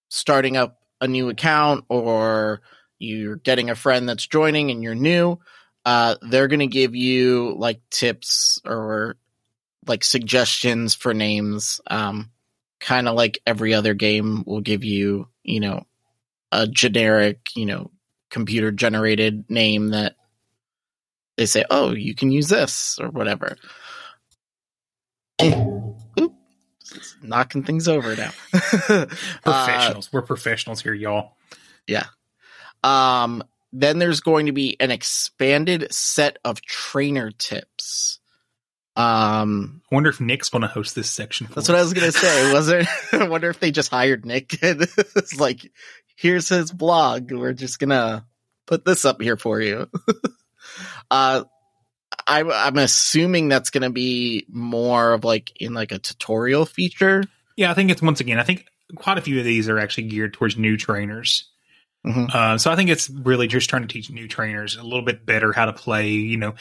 starting up a new account or you're getting a friend that's joining and you're new, uh, they're going to give you like tips or like suggestions for names. Um, kind of like every other game will give you, you know, a generic, you know, computer generated name that they say, oh, you can use this or whatever. Oop. Knocking things over now. Uh, Professionals. We're professionals here, y'all. Yeah. Um, then there's going to be an expanded set of trainer tips. Um, I wonder if Nick's going to host this section. For that's what I was gonna say. Was it? I wonder if they just hired Nick. it's like, here's his blog. We're just gonna put this up here for you. uh, I, I'm assuming that's gonna be more of like in like a tutorial feature. Yeah, I think it's once again. I think quite a few of these are actually geared towards new trainers. Mhm. Uh, so I think it's really just trying to teach new trainers a little bit better how to play. You know,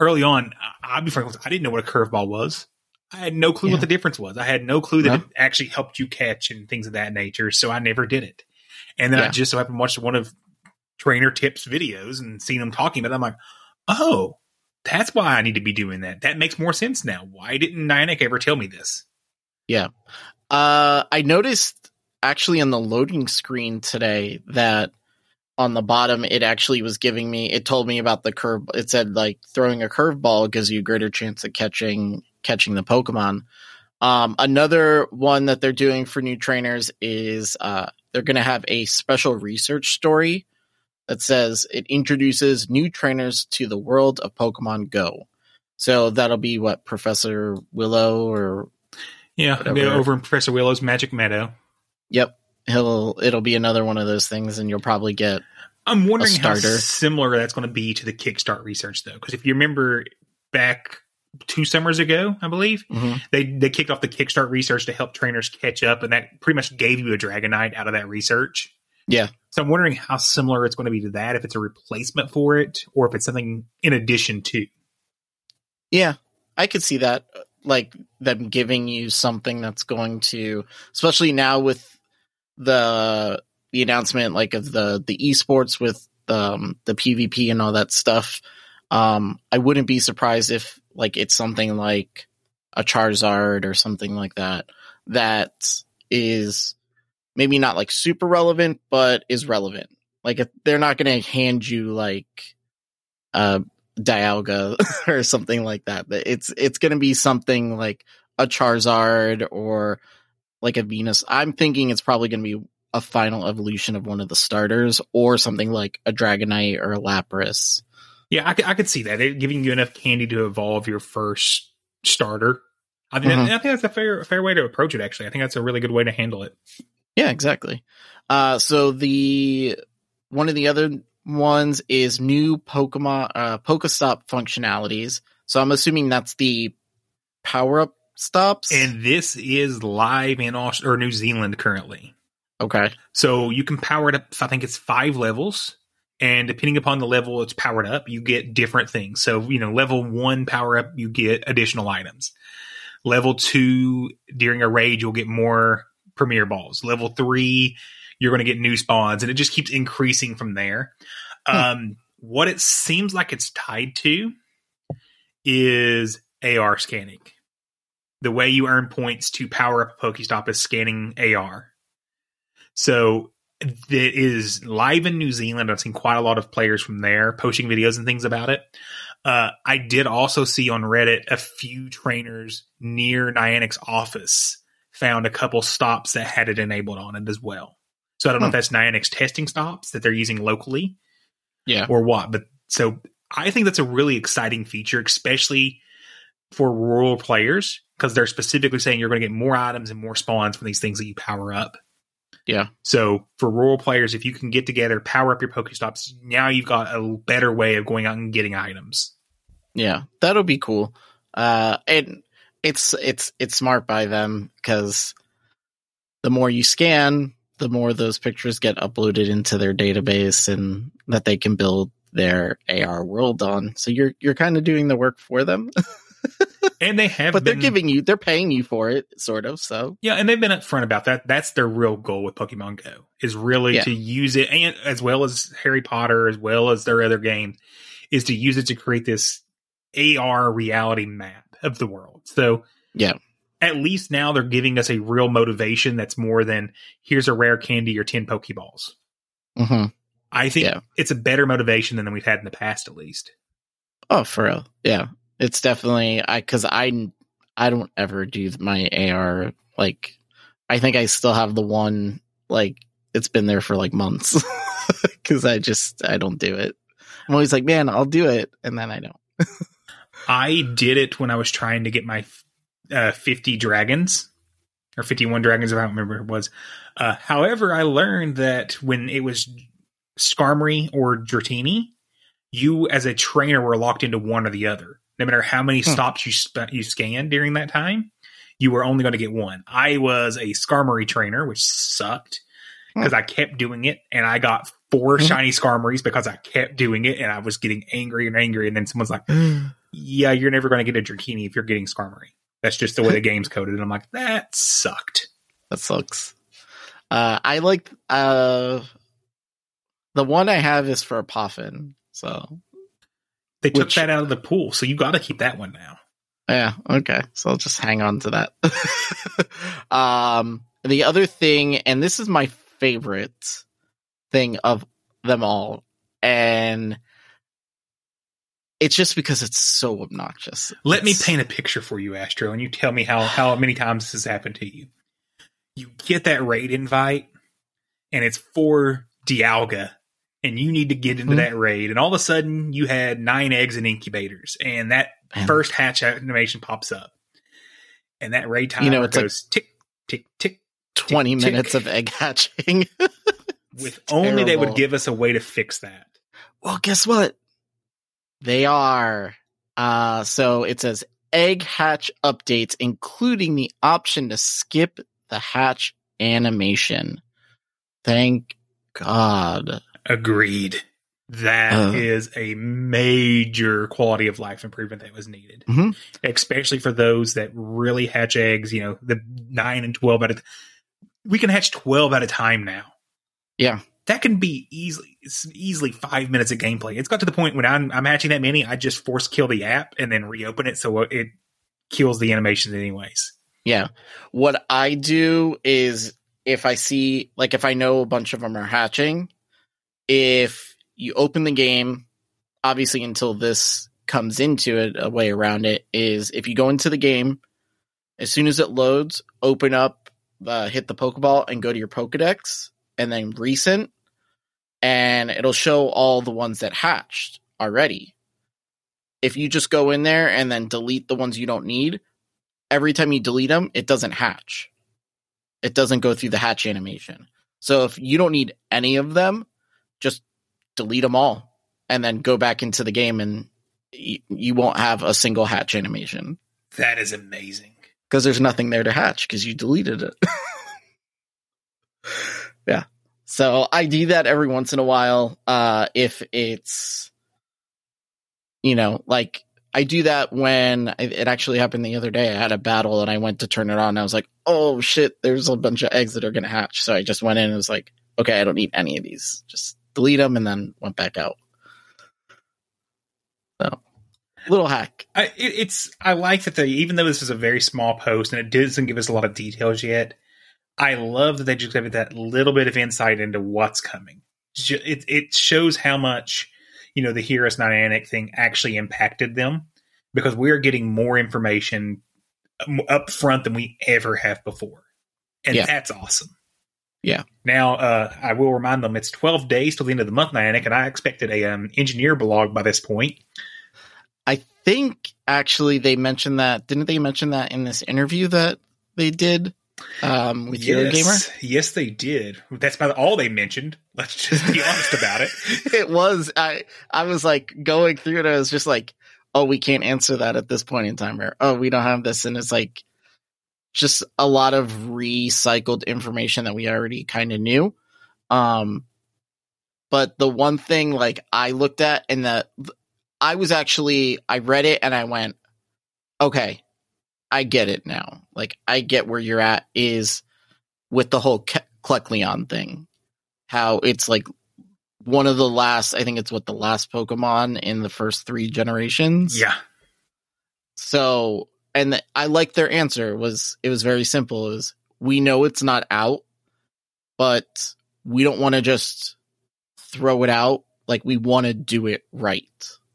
early on, I- I'll be frank, I didn't know what a curveball was. I had no clue Yeah. what the difference was. I had no clue that it actually helped you catch and things of that nature. So I never did it. And then I just so happened to watch one of trainer tips videos and seen them talking about it. I'm like, oh, that's why I need to be doing that. That makes more sense now. Why didn't Niantic ever tell me this? Yeah. Uh, I noticed actually on the loading screen today that on the bottom it actually was giving me it told me about the curve it said like throwing a curveball gives you a greater chance of catching catching the pokemon um another one that they're doing for new trainers is uh they're going to have a special research story that says it introduces new trainers to the world of pokemon go so that'll be what professor willow or Yeah, Whatever. over in Professor Willow's Magic Meadow. Yep. He'll it'll be another one of those things and you'll probably get I'm wondering how similar that's going to be to the Kickstart research, though, because if you remember back two summers ago, I believe Mhm. they they kicked off the Kickstart research to help trainers catch up, and that pretty much gave you a Dragonite out of that research. Yeah. So I'm wondering how similar it's going to be to that, if it's a replacement for it, or if it's something in addition to. Yeah. I could see that like them giving you something that's going to especially now with the the announcement like of the the esports with um the PvP and all that stuff. Um I wouldn't be surprised if like it's something like a Charizard or something like that that is maybe not like super relevant but is relevant. Like if they're not going to hand you like uh Dialga or something like that. But it's it's going to be something like a Charizard or like a Venus. I'm thinking it's probably going to be a final evolution of one of the starters or something like a Dragonite or a Lapras. Yeah, I, could- I could see that. They're giving you enough candy to evolve your first starter. I think, Mhm. I think that's a fair fair way to approach it. Actually, I think that's a really good way to handle it. Yeah, exactly. Uh, so the one of the other ones is new Pokemon uh, Pokestop functionalities. So I'm assuming that's the power up stops. And this is live in Aust- or New Zealand currently. okay, So you can power it up. I think it's five levels, and depending upon the level it's powered up, you get different things. So you know, level one power up, you get additional items. Level two, during a raid, you'll get more premier balls. Level three, you're going to get new spawns, and it just keeps increasing from there. Hmm. Um, what it seems like it's tied to is AR scanning. The way you earn points to power up a Pokestop is scanning AR. So that is live in New Zealand. I've seen quite a lot of players from there posting videos and things about it. Uh, I did also see on Reddit a few trainers near Niantic's office found a couple stops that had it enabled on it as well. So I don't know if that's Niantic's testing stops that they're using locally Yeah. or what. But so I think that's a really exciting feature, especially for rural players, because they're specifically saying you're going to get more items and more spawns from these things that you power up. Yeah. So for rural players, if you can get together, power up your Pokestops, now you've got a better way of going out and getting items. Yeah, that'll be cool. Uh, and it's it's it's smart by them because the more you scan, the more those pictures get uploaded into their database, and that they can build their AR world on. So you're you're kind of doing the work for them, And they have but been, they're giving you they're paying you for it, sort of. So Yeah, and they've been upfront about that. That's their real goal with Pokemon Go is really Yeah. to use it, and as well as Harry Potter, as well as their other games, is to use it to create this AR reality map of the world. So Yeah. at least now they're giving us a real motivation that's more than here's a rare candy or ten Pokeballs. mhm. I think Yeah. it's a better motivation than we've had in the past, at least. oh, for real, yeah, it's definitely I because I I don't ever do my AR like I think I still have the one like it's been there for like months because I just I don't do it. I'm always like, man, I'll do it, and then I don't. I did it when I was trying to get my uh, 50 dragons or 51 dragons, if I don't remember it was. Uh, however, I learned that when it was Skarmory or Dratini, you as a trainer were locked into one or the other. No matter how many Hmm. stops you sp- you scanned during that time, you were only going to get one. I was a Skarmory trainer, which sucked because I kept doing it, and I got four Hmm. shiny Skarmories because I kept doing it, and I was getting angry and angry. And then someone's like, yeah, you're never going to get a Dratini if you're getting Skarmory. That's just the way the game's coded. And I'm like, that sucked. That sucks. Uh, I like uh, the one I have is for a Poffin, so They took Which- that out of the pool, so you got to keep that one now. Yeah, okay. So I'll just hang on to that. um the other thing, and this is my favorite thing of them all, and it's just because it's so obnoxious. Let me paint a picture for you, Astro, and you tell me how how many times this has happened to you. You get that raid invite, and it's for Dialga, and you need to get into Mhm. that raid, and all of a sudden you had nine eggs and incubators, and that first hatch animation pops up, and that raid time You know, it's like- tick tick tick. 20 tick, tick. minutes of egg hatching. With It's only they would give us a way to fix that. Well, guess what? They are. Uh, so it says egg hatch updates, including the option to skip the hatch animation. Thank God. Agreed. That is Uh. a major quality of life improvement that was needed, Mhm. especially for those that really hatch eggs. You know, the nine and twelve at a. We can hatch twelve at a time now. Yeah. that can be easily it's easily five minutes of gameplay. It's got to the point when I'm I'm hatching that many, I just force kill the app and then reopen it so it kills the animations anyways. Yeah. What I do is if I see, like, if I know a bunch of them are hatching, if you open the game, obviously until this comes into it, a way around it is if you go into the game, as soon as it loads, open up, uh, hit the Pokeball and go to your Pokedex and then recent, and it'll show all the ones that hatched already. If you just go in there and then delete the ones you don't need, every time you delete them, it doesn't hatch. It doesn't go through the hatch animation. So if you don't need any of them, just delete them all and then go back into the game and y- you won't have a single hatch animation That is amazing. because there's nothing there to hatch because you deleted it. yeah. So I do that every once in a while. Uh, if it's, you know, like I do that when it actually happened the other day. I had a battle and I went to turn it on. And I was like, oh shit, there's a bunch of eggs that are going to hatch. So I just went in and was like, okay, I don't need any of these. Just delete them and then went back out. So, little hack. I, it's I like that they even though this is a very small post and it doesn't give us a lot of details yet. I love that they just gave it that little bit of insight into what's coming. It it shows how much you know the Heroes Niantic thing actually impacted them because we're getting more information up front than we ever have before, and Yeah. that's awesome. Yeah. Now, uh, I will remind them it's 12 days till the end of the month, Niantic, and I expected a um, engineer blog by this point. I think actually they mentioned that. Didn't they mention that in this interview that they did um, with Eurogamer? yes, yes, they did. That's about all they mentioned. Let's just be honest about it. it was i i was like going through it i was just like oh we can't answer that at this point in time or oh we don't have this and it's like just a lot of recycled information that we already kind of knew. Um but the one thing like i looked at and that i was actually i read it and i went okay i get it now. Like i get where you're at is with the whole Ke- Kecleon thing. How it's like one of the last i think it's what the last pokemon in the first three generations? Yeah, so and i like their answer. Was it was very simple. Is we know it's not out but we don't want to just throw it out. Like we want to do it right.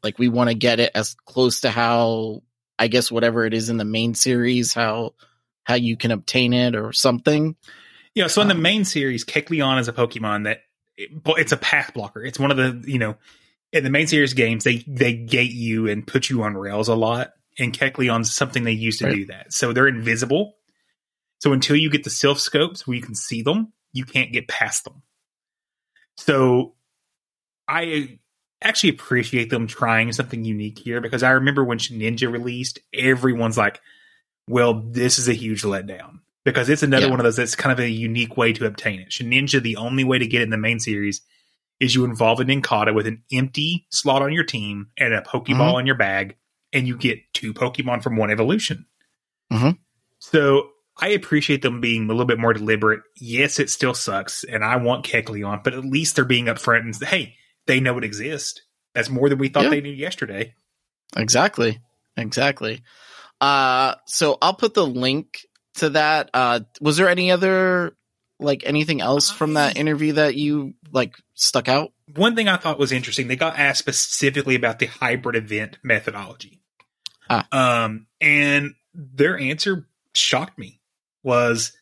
Like we want to get it as close to how i guess whatever it is in the main series how how you can obtain it or something. Yeah. So in the Um, main series, Kecleon is a Pokemon that it, but it's a path blocker. It's one of the you know in the main series games they they gate you and put you on rails a lot, and Kecleon's something they use to Right. do that. So they're invisible. So until you get the Silph scopes where you can see them, you can't get past them. So I actually appreciate them trying something unique here because I remember when Ninja released, everyone's like, well, this is a huge letdown because it's another Yeah. one of those that's kind of a unique way to obtain it. Ninja, the only way to get it in the main series is you involve a Nincada with an empty slot on your team and a Pokeball mm-hmm. in your bag, and you get two Pokemon from one evolution. Mhm. So I appreciate them being a little bit more deliberate. Yes, it still sucks, and I want Kecleon, but at least they're being upfront and say, hey, they know it exists. That's more than we thought Yeah. they knew yesterday. Exactly. Exactly. Uh so I'll put the link to that. Uh was there any other like anything else from that interview that you like stuck out? One thing I thought was interesting, they got asked specifically about the hybrid event methodology. Ah. Um, and their answer shocked me was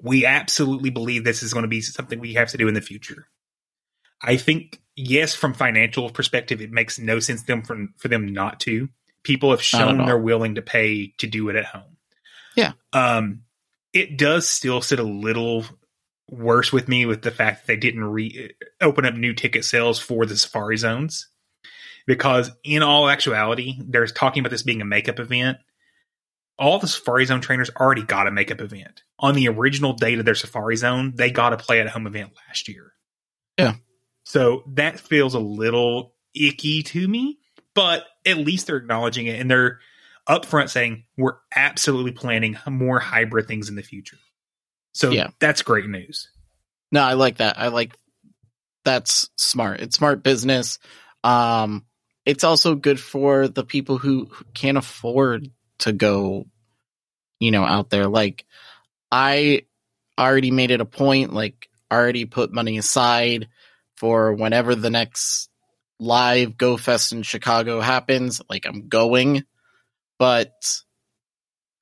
we absolutely believe this is going to be something we have to do in the future. I think, yes, from financial perspective, it makes no sense them for, for them not to. People have shown they're willing to pay to do it at home. Yeah. Um, it does still sit a little worse with me with the fact that they didn't re open up new ticket sales for the safari zones because in all actuality they're talking about this being a makeup event all the safari zone trainers already got a makeup event on the original date of their safari zone they got a play at a home event last year Yeah. so that feels a little icky to me but at least they're acknowledging it and they're upfront saying we're absolutely planning more hybrid things in the future so Yeah. that's great news No, I like that. I like that's smart. It's smart business. Um it's also good for the people who, who can't afford to go you know out there like I already made it a point like already put money aside for whenever the next live Go Fest in Chicago happens like I'm going but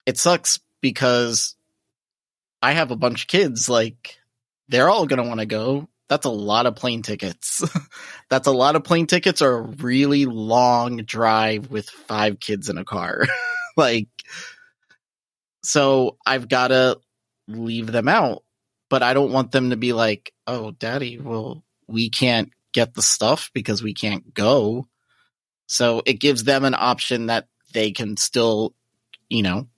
it sucks because I have a bunch of kids like they're all going to want to go. That's a lot of plane tickets. That's a lot of plane tickets or a really long drive with five kids in a car. like, so I've got to leave them out, but I don't want them to be like, oh, daddy, well, we can't get the stuff because we can't go. So it gives them an option that they can still, you know,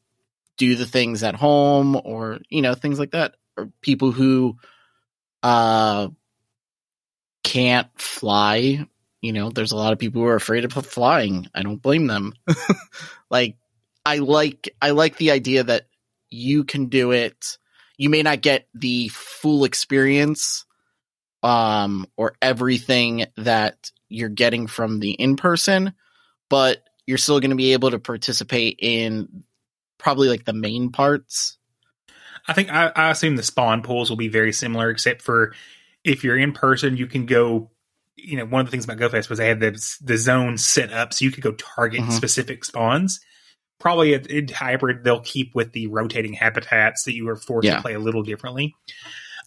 do the things at home or, you know, things like that. Or people who uh can't fly you know, there's a lot of people who are afraid of flying. I don't blame them. like I like I like the idea that you can do it. You may not get the full experience um or everything that you're getting from the in person, but you're still going to be able to participate in probably like the main parts. I think I, I assume the spawn pools will be very similar, except for if you're in person, you can go. You know, one of the things about GoFest was they had the the zone set up so you could go target Mhm. specific spawns. Probably in- in hybrid, they'll keep with the rotating habitats that you are forced Yeah. to play a little differently.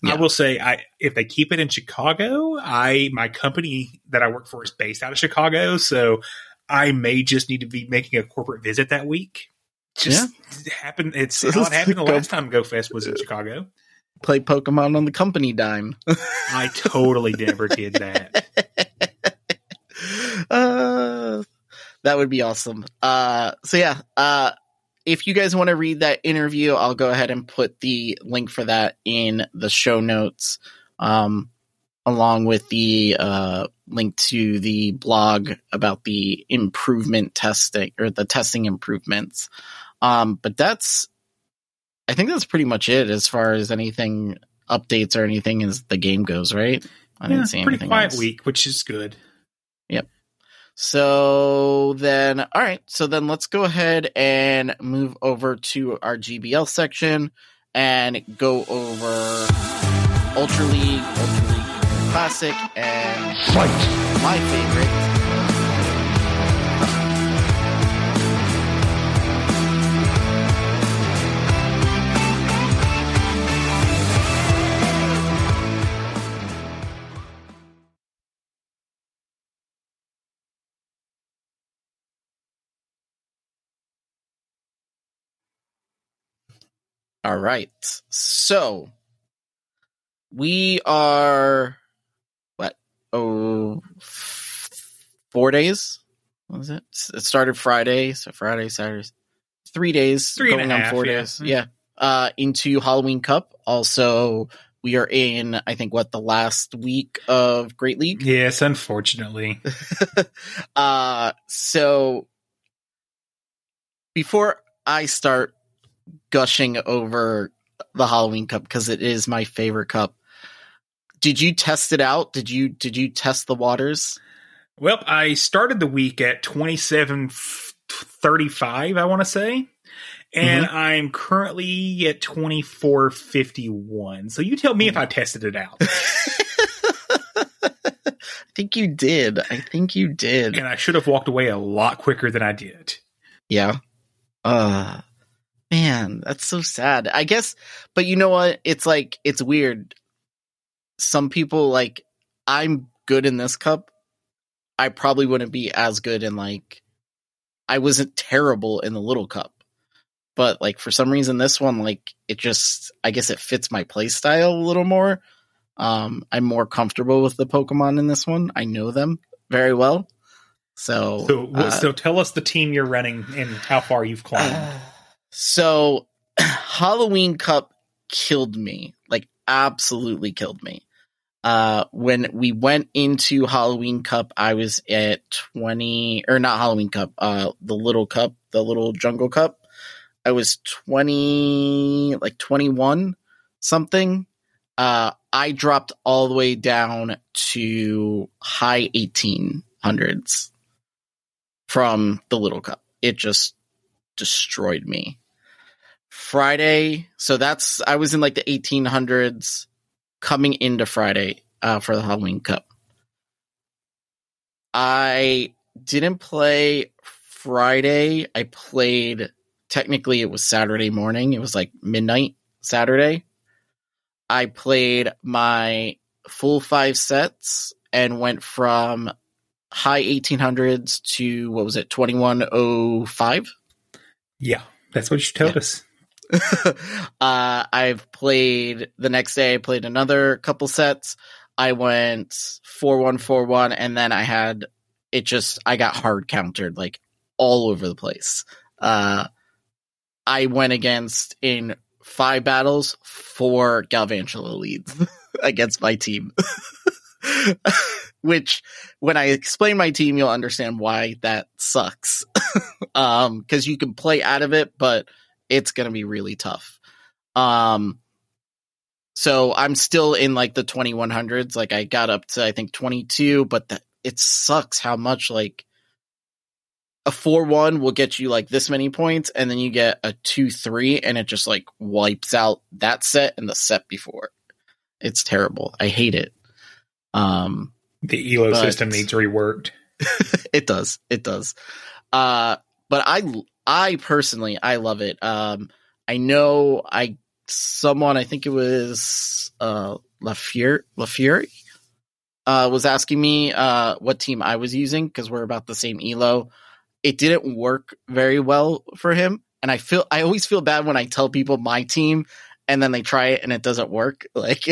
Yeah. I will say, I if they keep it in Chicago, I my company that I work for is based out of Chicago, so I may just need to be making a corporate visit that week. Just happened. It's how it happened the last time GoFest was in Chicago. Play Pokemon on the company dime. I totally never did that. uh, that would be awesome. Uh, so yeah, uh, if you guys want to read that interview, I'll go ahead and put the link for that in the show notes, um, along with the uh, link to the blog about the improvement testing or the testing improvements. Um, but that's, I think that's pretty much it as far as anything updates or anything as the game goes, right? I Yeah, didn't see pretty anything quiet else. week, which is good. Yep. So then, all right. So then let's go ahead and move over to our GBL section and go over Ultra League, Ultra League Classic, and Fight! my favorite. All right. So we are what? Oh, four days. What was it? It started Friday, so Friday, Saturday, three days, Three and a going on half, four yeah. days. Yeah. Uh, into Halloween Cup. Also, we are in, I think, what the last week of Great League. Yes, unfortunately. uh so before I start gushing over the Halloween cup because it is my favorite cup. Did you test it out? Did you did you test the waters? Well, I started the week at 2735, I want to say. And Mm-hmm. I'm currently at 2451. So you tell me if I tested it out. I think you did. I think you did. and I should have walked away a lot quicker than I did. Yeah. Uh man, that's so sad. I guess but you know what? It's like it's weird. Some people like I'm good in this cup. I probably wouldn't be as good in like I wasn't terrible in the little cup. But like for some reason this one like it just I guess it fits my play style a little more. Um I'm more comfortable with the Pokemon in this one. I know them very well. So So, uh, so tell us the team you're running and how far you've climbed. so Halloween Cup killed me, like absolutely killed me. Uh, when we went into Halloween Cup, I was at 20 or not Halloween Cup, uh, the little cup, the little jungle cup. I was 20, like 21 something. Uh, I dropped all the way down to high 1800s from the little cup. It just destroyed me. Friday, so that's I was in like the 1800s coming into Friday uh, for the Halloween Cup. I didn't play Friday. I played technically it was Saturday morning. It was like midnight Saturday. I played my full five sets and went from high 1800s to what was it 2105 Yeah, that's what you told Yeah. us. uh, I've played the next day. I played another couple sets. I went four one four one, and then I had it. Just I got hard countered like all over the place. Uh, I went against in five battles four Galvantula leads against my team, which when I explain my team, you'll understand why that sucks. um, cause you can play out of it, but it's going to be really tough. Um, so I'm still in like the 2100s. Like I got up to, I think 22, but it sucks how much like a 4-1 will get you like this many points and then you get a 2-3 and it just like wipes out that set and the set before. It's terrible. I hate it. Um, The ELO But- system needs reworked. it does. It does. Uh, but I, I personally, I love it. Um, I know I, someone, I think it was, uh, LaFury, uh, was asking me, uh, what team I was using because we're about the same elo. It didn't work very well for him. And I feel, I always feel bad when I tell people my team and then they try it and it doesn't work. Like,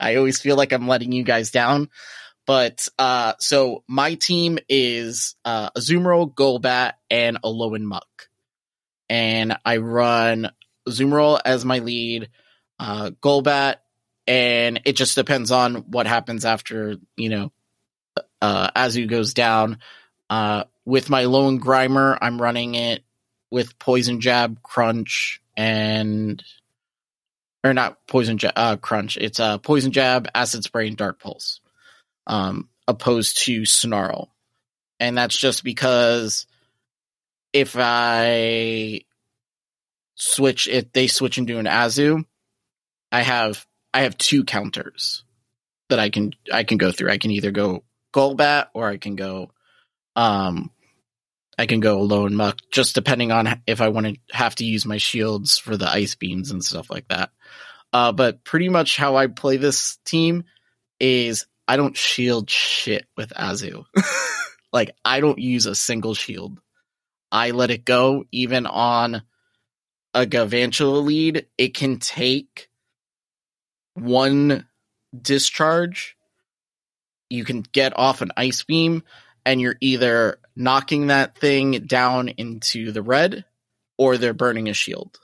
I always feel like I'm letting you guys down. But uh, so my team is uh, Azumarill, Golbat, and Alolan Muk, and I run Azumarill as my lead, uh, Golbat, and it just depends on what happens after you know uh, Azu goes down. Uh, with my lone Grimer, I'm running it with Poison Jab, Crunch, and or not Poison Jab, uh, Crunch. It's uh, Poison Jab, Acid Spray, and Dark Pulse um, opposed to Snarl. And that's just because if I switch if they switch into an Azu, I have I have two counters that I can I can go through. I can either go Golbat or I can go um I can go Alolan Muk, just depending on if I want to have to use my shields for the ice beams and stuff like that. Uh, but pretty much how I play this team is I don't shield shit with Azu. like I don't use a single shield. I let it go even on a Galvantula lead. It can take one discharge. You can get off an ice beam and you're either knocking that thing down into the red or they're burning a shield.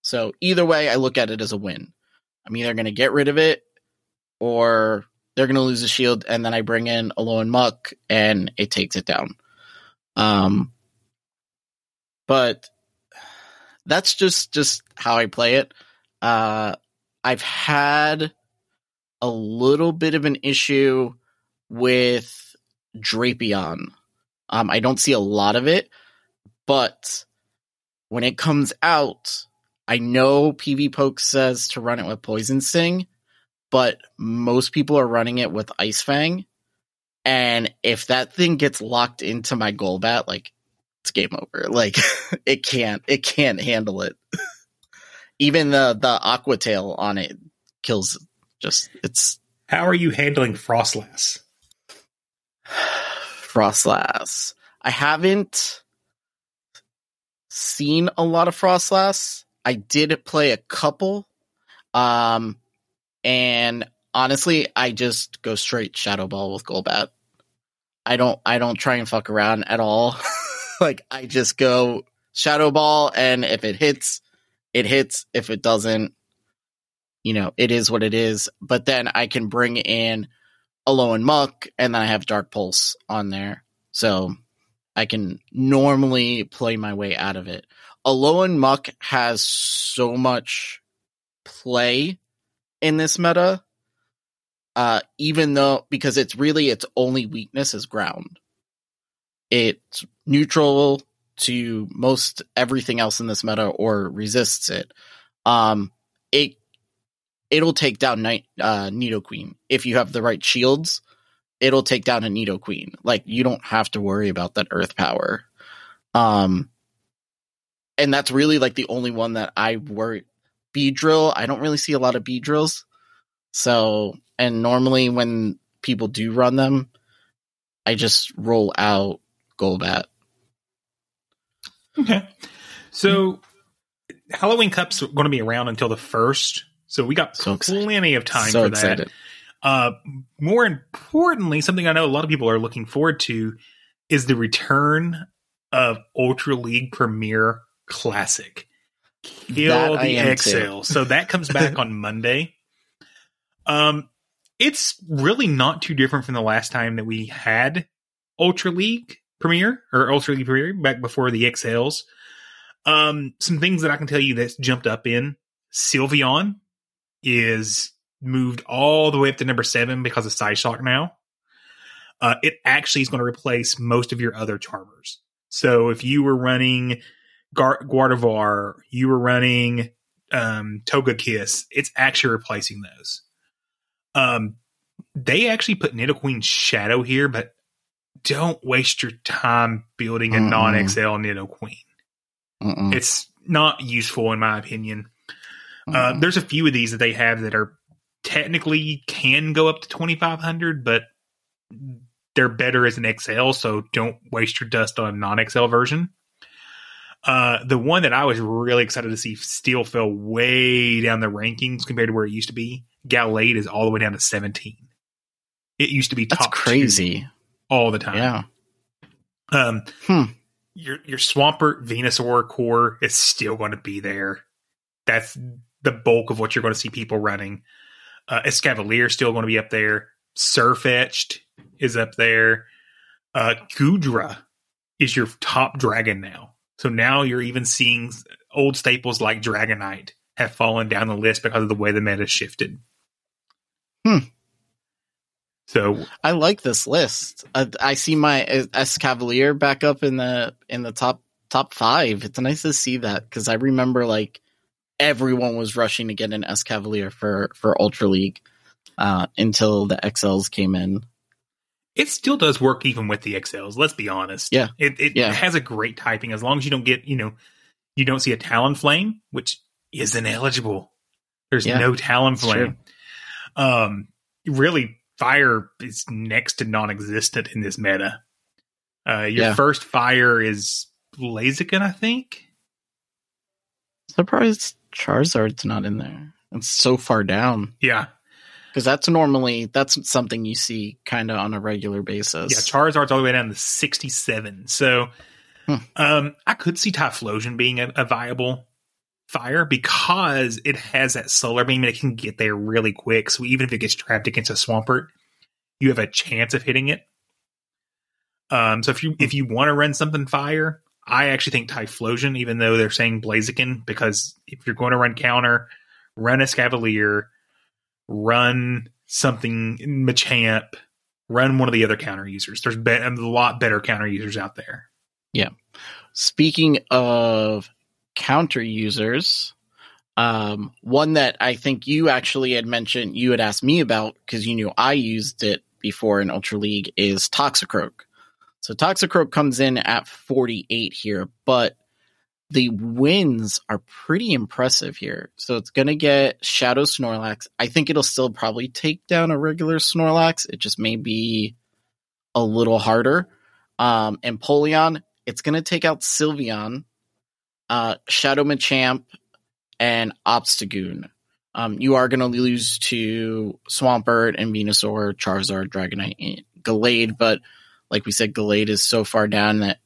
So either way, I look at it as a win. I'm either going to get rid of it or they're going to lose a shield, and then I bring in a Alolan Muk, and it takes it down. Um, but that's just just how I play it. Uh, I've had a little bit of an issue with Drapion. Um, I don't see a lot of it, but when it comes out, I know PvPoke says to run it with Poison Sting but most people are running it with Ice Fang. And if that thing gets locked into my Golbat, like it's game over. Like it can't, it can't handle it. Even the the Aqua Tail on it kills. Just it's How are you handling Froslass? Froslass. I haven't seen a lot of Froslass. I did play a couple. Um, and honestly, I just go straight Shadow Ball with Golbat. I don't I don't try and fuck around at all. like I just go Shadow Ball and if it hits, it hits. If it doesn't, you know, it is what it is. But then I can bring in Alolan Muk and then I have Dark Pulse on there. So I can normally play my way out of it. Alolan Muk has so much play in this meta. Uh, even though because it's really its only weakness is ground. It's neutral to most everything else in this meta or resists it. Um, it it'll take down Night uh, Nidoqueen if you have the right shields. It'll take down a Nidoqueen. Like you don't have to worry about that Earth power. Um, and that's really like the only one that I worry. Beedrill, I don't really see a lot of Beedrills. So, and normally when people do run them, I just roll out Golbat. Okay. So Halloween Cup's going to be around until the first, so we got So excited. plenty of time so for excited. that. Uh, more importantly, something I know a lot of people are looking forward to is the return of Ultra League Premier Classic. Kill That the. Exhale. So that comes back on Monday. Um, it's really not too different from the last time that we had Ultra League Premier or Ultra League Premier back before the XLs. Um, some things that I can tell you that's jumped up in Sylveon is moved all the way up to number seven because of Psyshock now. Uh, it actually is going to replace most of your other charmers. So if you were running Gar- Gardevoir, you were running um, Togekiss, it's actually replacing those. Um, they actually put Nidoqueen Shadow here, but don't waste your time building a non XL Nidoqueen. Mm-mm. It's not useful, in my opinion. Uh, there's a few of these that they have that are technically can go up to 2500, but they're better as an XL, so don't waste your dust on a non XL version. Uh, the one that I was really excited to see still fell way down the rankings compared to where it used to be. Gallade is all the way down to 17. It used to be That's top two crazy. All the time. Yeah. Um, Hmm. your your Swampert Venusaur core is still going to be there. That's the bulk of what you're going to see people running. Uh, Escavalier is still going to be up there. Sirfetch'd is up there. Uh, Goodra is your top dragon now. So now you're even seeing old staples like Dragonite have fallen down the list because of the way the meta shifted. Hmm. So I like this list. I, I see my Escavalier back up in the in the top top five. It's nice to see that because I remember like everyone was rushing to get an Escavalier for for Ultra League uh, until the XLs came in. it still does work even with the XLs. Let's be honest. Yeah. it it Yeah. has a great typing as long as you don't get you know you don't see a Talonflame, which is ineligible. There's Yeah, no Talonflame. Um, really, fire is next to non-existent in this meta. Uh, your Yeah. first fire is Blaziken, I think. Surprised Charizard's not in there. It's so far down Yeah, because that's normally that's something you see kind of on a regular basis. yeah. Charizard's all the way down to sixty-seven. So, Hmm. um, I could see Typhlosion being a, a viable fire because it has that solar beam and it can get there really quick. So even if it gets trapped against a Swampert, you have a chance of hitting it. Um, so if you if you want to run something fire, I actually think Typhlosion, even though they're saying Blaziken, because if you're going to run counter, run Escavalier, run something Machamp, run one of the other counter users. There's be- a lot better counter users out there. Yeah. Speaking of counter users, um, one that I think you actually had mentioned, you had asked me about because you knew I used it before in Ultra League is Toxicroak. So Toxicroak comes in at 48 here, but the wins are pretty impressive here. So it's going to get Shadow Snorlax. I think it'll still probably take down a regular Snorlax. It just may be a little harder. Um, and Polion, it's going to take out Sylveon, uh, Shadow Machamp, and Obstagoon. Um, you are going to lose to Swampert and Venusaur, Charizard, Dragonite, and Gallade, but like we said, Gallade is so far down that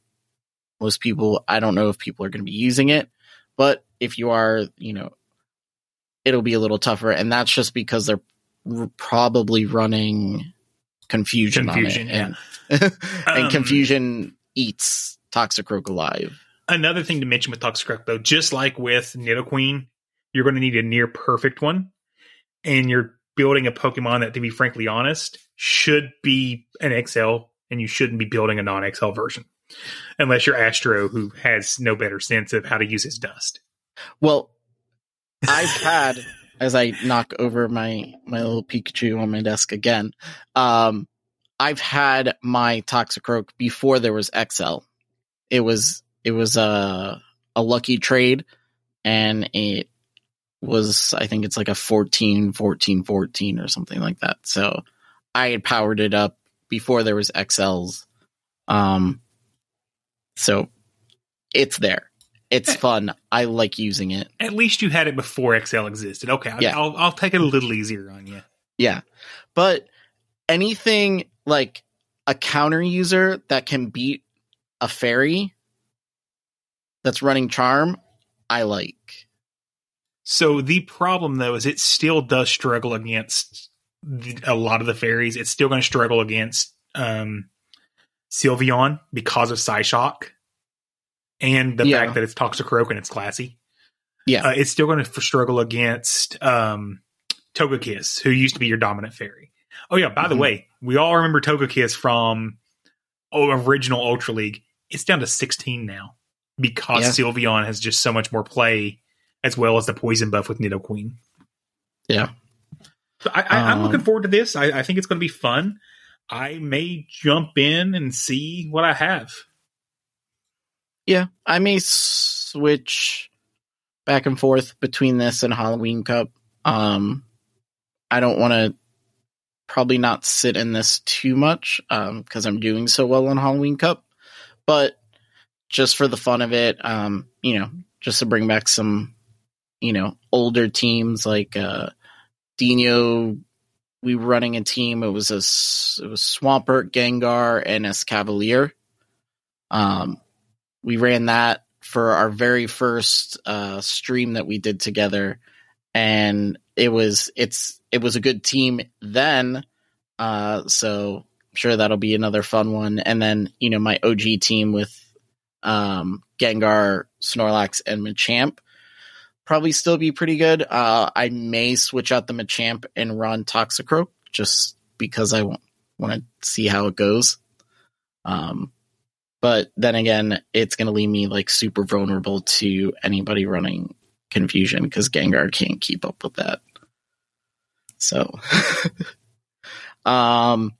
most people, I don't know if people are going to be using it, but if you are, you know, it'll be a little tougher, and that's just because they're r- probably running confusion, Confusion, on it, and, and Um, confusion eats Toxicroak alive. Another thing to mention with Toxicroak, though, just like with Nidoqueen, you're going to need a near perfect one, and you're building a Pokemon that, to be frankly honest, should be an XL, and you shouldn't be building a non-XL version, unless you're Astro, who has no better sense of how to use his dust. Well, I've had as I knock over my my little Pikachu on my desk again. Um, I've had my Toxicroak before there was XL. It was it was a a lucky trade, and it was I think it's like a 14, 14, 14 or something like that. So I had powered it up before there was XLs. Um, so it's there. It's fun. I like using it. At least you had it before XL existed. Okay, Yeah. I'll, I'll take it a little easier on you. Yeah. But anything like a counter user that can beat a fairy that's running charm, I like. So the problem though is it still does struggle against a lot of the fairies. It's still going to struggle against um, Sylveon because of Psyshock and the Yeah. fact that it's Toxicroak and it's classy. Yeah. Uh, it's still going to struggle against um, Togekiss, who used to be your dominant fairy. Oh yeah, by the Mhm. way, we all remember Togekiss from oh, original Ultra League. It's down to 16 now because Yeah. Sylveon has just so much more play, as well as the poison buff with Nidoqueen. Yeah. So I, I, I'm Um, looking forward to this. I, I think it's going to be fun. I may jump in and see what I have. Yeah, I may switch back and forth between this and Halloween Cup. Um, I don't want to probably not sit in this too much um because I'm doing so well on Halloween Cup, but just for the fun of it, um, you know, just to bring back some, you know, older teams like uh Dino. We were running a team. It was a it was Swampert, Gengar, and Escavalier. Um, we ran that for our very first uh, stream that we did together, and it was it's it was a good team then. Uh, so I'm sure that'll be another fun one. And then you know my OG team with um, Gengar, Snorlax, and Machamp probably still be pretty good. Uh, I may switch out the Machamp and run Toxicroak just because I want to see how it goes. Um, but then again, it's going to leave me like super vulnerable to anybody running confusion because Gengar can't keep up with that. So, um,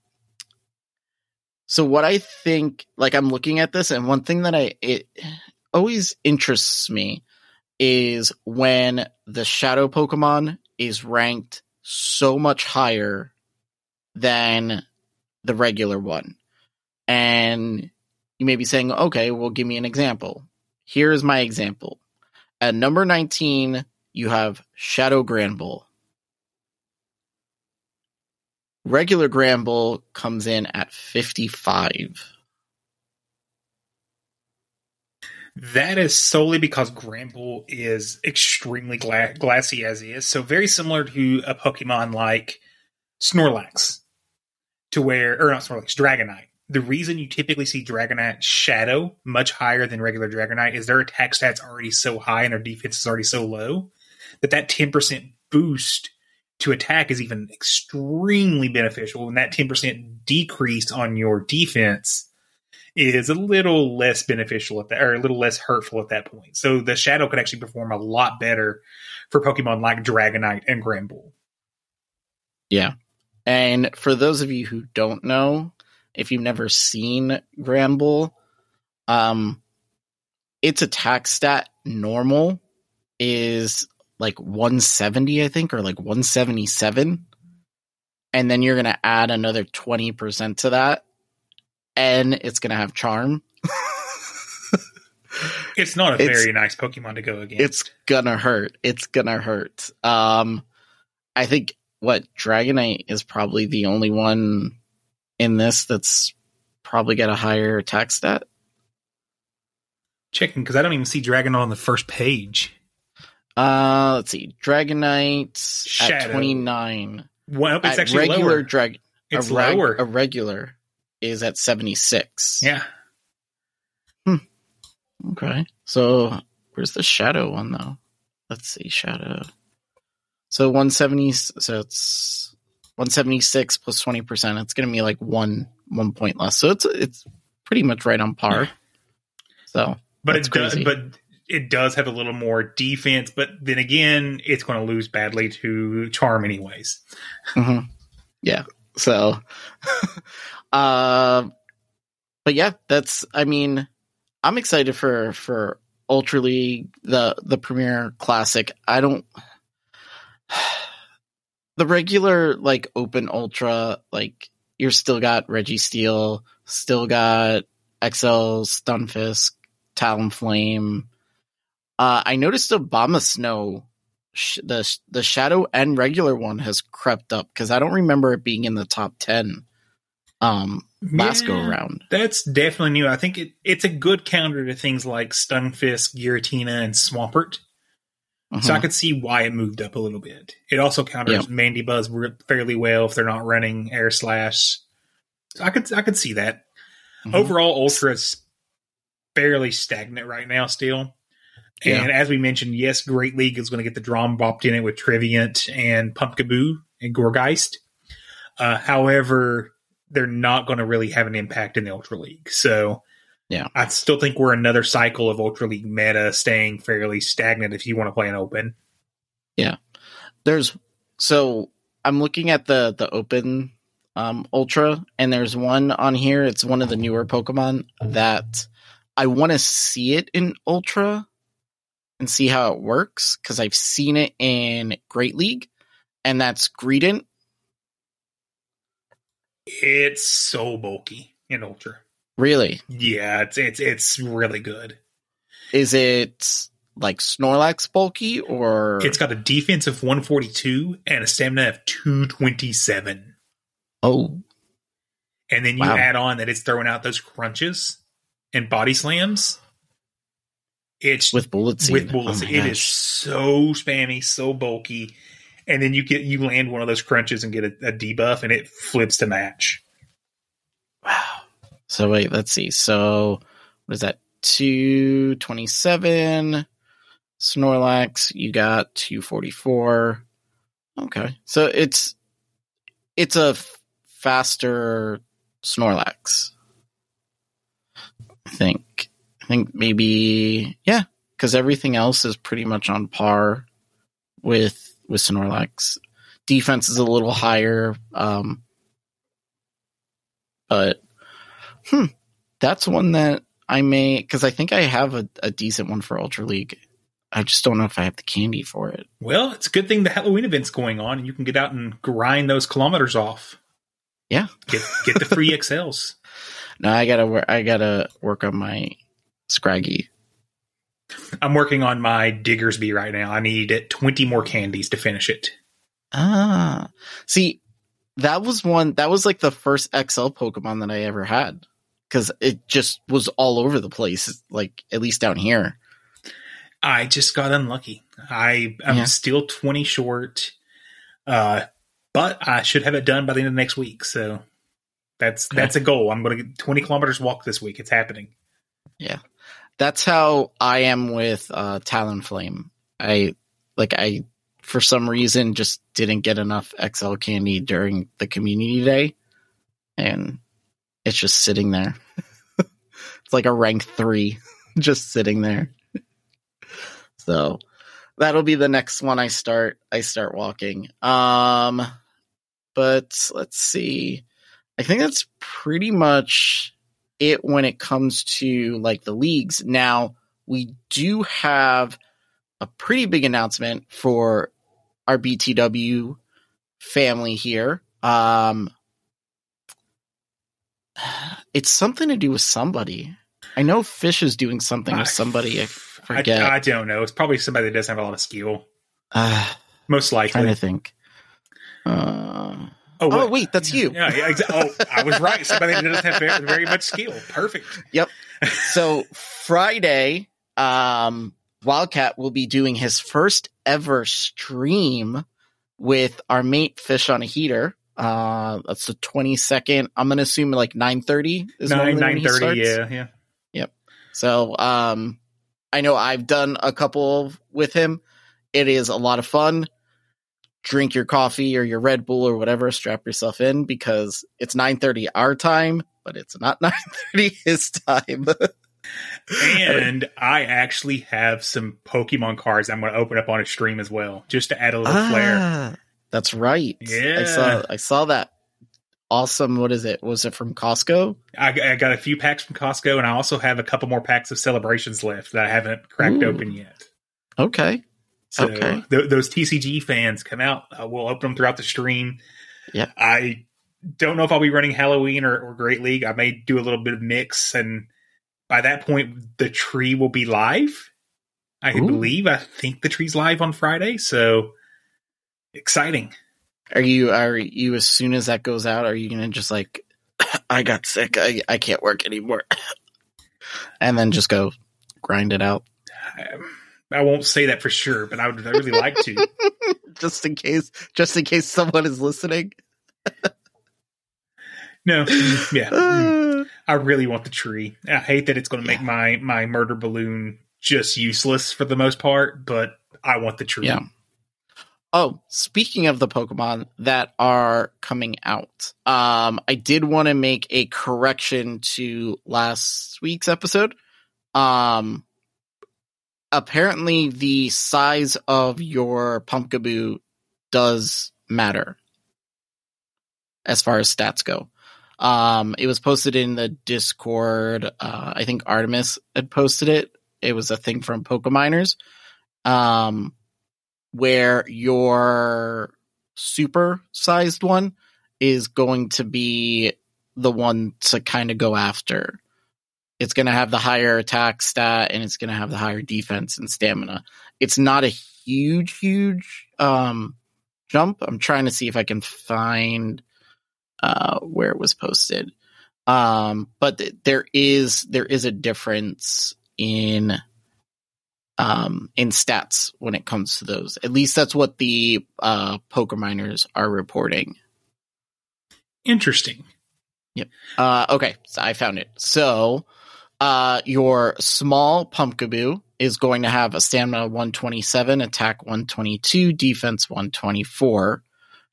so what I think, like I'm looking at this, and one thing that I it always interests me is when the shadow Pokemon is ranked so much higher than the regular one. And you may be saying, okay, well, give me an example. Here's my example. At number 19, you have Shadow Granbull. Regular Granbull comes in at 55. That is solely because Granbull is extremely gla- glassy as is. So very similar to a Pokemon like Snorlax, to where or not Snorlax, Dragonite. The reason you typically see Dragonite Shadow much higher than regular Dragonite is their attack stats already so high and their defense is already so low that that ten percent boost to attack is even extremely beneficial, and that ten percent decrease on your defense is a little less beneficial at that, or a little less hurtful at that point. So the shadow could actually perform a lot better for Pokemon like Dragonite and Granbull. Yeah. And for those of you who don't know, if you've never seen Granbull, um, its attack stat normal is like 170, I think, or like 177. And then you're going to add another 20% to that. And it's going to have charm. It's not a It's- very nice Pokemon to go against. it's gonna hurt. It's gonna hurt. Um, I think what Dragonite is probably the only one in this that's probably got a higher attack stat. checking because I don't even see Dragon on the first page. Uh, let's see, Dragonite Shadow. at twenty nine. Well, it's At actually regular lower. drag, It's a, reg- lower. a regular is at seventy six. yeah, Okay. So where's the shadow one though? Let's see, shadow. So 170 so it's 176 plus 20%. It's going to be like 1 1 point less. So it's it's pretty much right on par. So, but it does. But it does have a little more defense. But then again, it's going to lose badly to Charm anyways. mhm. yeah. So uh but yeah, that's I mean, I'm excited for for Ultra League, the the Premier Classic. I don't the regular like open ultra like you're still got Registeel, still got XL Stunfisk, Talonflame. Uh, I noticed Abomasnow, sh- the the shadow and regular one has crept up because I don't remember it being in the top ten. Um, last go Yeah. around. That's definitely new. I think it, it's a good counter to things like Stunfisk, Giratina, and Swampert. So I Mhm. could see why it moved up a little bit. It also counters Mandibuzz fairly well if they're not running Air Slash. So I could I could see that. Mhm. Overall, Ultra's fairly stagnant right now still. Yeah. And as we mentioned, yes, Great League is going to get the drum bopped in it with Trevenant and Pumpkaboo and Gourgeist. Uh, however, they're not going to really have an impact in the Ultra League. So, Yeah. I still think we're another cycle of Ultra League meta staying fairly stagnant if you want to play an open. Yeah, there's so I'm looking at the the open um ultra and there's one on here it's one of the newer pokemon that I want to see it in ultra and see how it works cuz I've seen it in Great League and that's Greedent It's so bulky in Ultra. really Yeah, it's it's it's really good. is it like Snorlax bulky or It's got a defense of 142 and a stamina of 227. oh And then you Wow. add on that it's throwing out those crunches and body slams. It's with bullets. with bullets. oh it is gosh. so spammy, so bulky. And then you get you land one of those crunches and get a, a debuff, and it flips to match. Wow. So wait, let's see. So what is that? Two twenty seven. Snorlax, you got two forty four. Okay, so it's it's a f- faster Snorlax. I think. I think maybe yeah, because everything else is pretty much on par with with Snorlax. Defense is a little higher, um, but hmm, that's one that I may because I think I have a, a decent one for Ultra League. I just don't know if I have the candy for it. Well, it's a good thing the Halloween event's going on, and you can get out and grind those kilometers off. Yeah. Get get the free XLs. No, I gotta work. I gotta work on my Scraggy. I'm working on my Diggersby right now. I need 20 more candies to finish it. Ah, see, that was one. That was like the first XL Pokemon that I ever had because it just was all over the place. Like at least down here. I just got unlucky. I am Yeah. still 20 short, uh, but I should have it done by the end of next week. So that's that's a goal. I'm going to get 20 kilometers walk this week. It's happening. That's how I am with uh, Talonflame. I like I for some reason just didn't get enough XL candy during the community day, and it's just sitting there. it's like a rank three, just sitting there. so that'll be the next one I start. I start walking. Um, but let's see. I think that's pretty much it when it comes to like the leagues. Now, we do have a pretty big announcement for our BTW family here. Um it's something to do with somebody. I know Fish is doing something with somebody. I forget. I, I don't know. It's probably somebody that doesn't have a lot of skill. uh, Most likely. trying to think. Uh, oh, oh, wait, that's you. Yeah, yeah exa- oh, I was right. Somebody that doesn't have very, very much skill. Perfect. Yep. So Friday, um, Wildcat will be doing his first ever stream with our mate Fish on a Heater. Uh, that's the twenty second. I'm gonna assume like nine thirty is Nine he thirty. Yeah, yeah. So, um, I know I've done a couple with him. It is a lot of fun. Drink your coffee or your Red Bull or whatever. Strap yourself in because it's nine thirty our time, but it's not nine thirty his time. And I actually have some Pokemon cards I'm going to open up on a stream as well, just to add a little flair. Ah, That's right. I Yeah. saw I saw that. Awesome. What is it? Was it from Costco? I, I got a few packs from Costco, and I also have a couple more packs of celebrations left that I haven't cracked Ooh. open yet. Okay. So Okay. th- those TCG fans come out. Uh, we'll open them throughout the stream. Yeah. I don't know if I'll be running Halloween or, or Great League. I may do a little bit of mix, and by that point, the tree will be live. I Ooh. believe. I think the tree's live on Friday. So exciting. Are you are you as soon as that goes out, are you gonna just like I got sick, I I can't work anymore. and then just go grind it out. Um, I won't say that for sure, but I would I really like to. just in case, just in case someone is listening. No, mm, yeah, mm. I really want the tree. I hate that it's going to make my my murder balloon just useless for the most part, but I want the tree. Yeah. Oh, speaking of the Pokemon that are coming out, um, I did want to make a correction to last week's episode. Um, apparently, the size of your Pumpkaboo does matter as far as stats go. Um, it was posted in the Discord. Uh, I think Artemis had posted it. It was a thing from Pokeminers. Um, where your super sized one is going to be the one to kind of go after. It's going to have the higher attack stat and it's going to have the higher defense and stamina. It's not a huge, huge um, jump. I'm trying to see if I can find uh, where it was posted. Um, but th- there is there is a difference in um, in stats when it comes to those. At least that's what the uh, Pokeminers are reporting. Interesting. Yep. Uh, okay, so I found it. So uh, your small Pumpkaboo is going to have a stamina 127, attack 122, defense 124.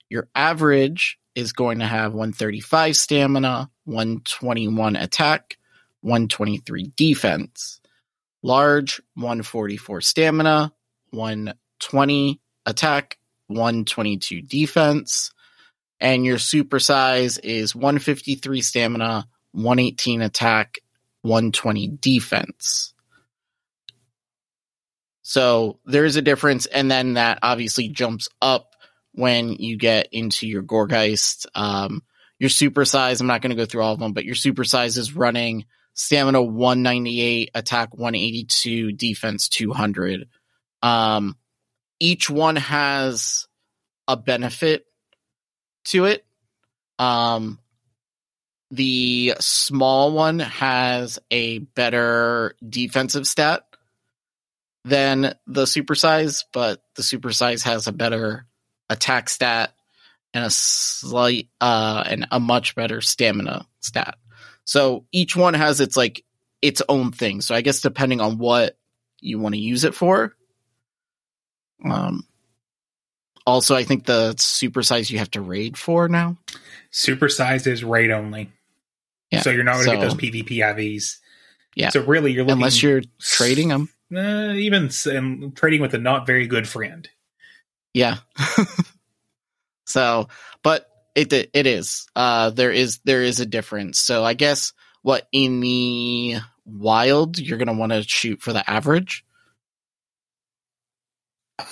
Your average is going to have 135 stamina, 121 attack, 123 defense large, 144 stamina, 120 attack, 122 defense. And your super size is 153 stamina, 118 attack, 120 defense. So there is a difference, and then that obviously jumps up when you get into your Gourgeist. Um, your super size, I'm not going to go through all of them, but your super size is running stamina 198, attack 182, defense 200. Um, each one has a benefit to it. Um, the small one has a better defensive stat than the supersize, but the supersize has a better attack stat and a slight uh and a much better stamina stat. So each one has its like its own thing. So I guess depending on what you want to use it for. Um also I think the supersize you have to raid for now. Supersize is raid only. Yeah. So you're not going to so, get those PvP IVs. Yeah. So really you're looking unless you're trading them. Uh, even um, trading with a not very good friend. Yeah. so, but it it is. Uh, there is there is a difference. So I guess what in the wild you're gonna want to shoot for the average.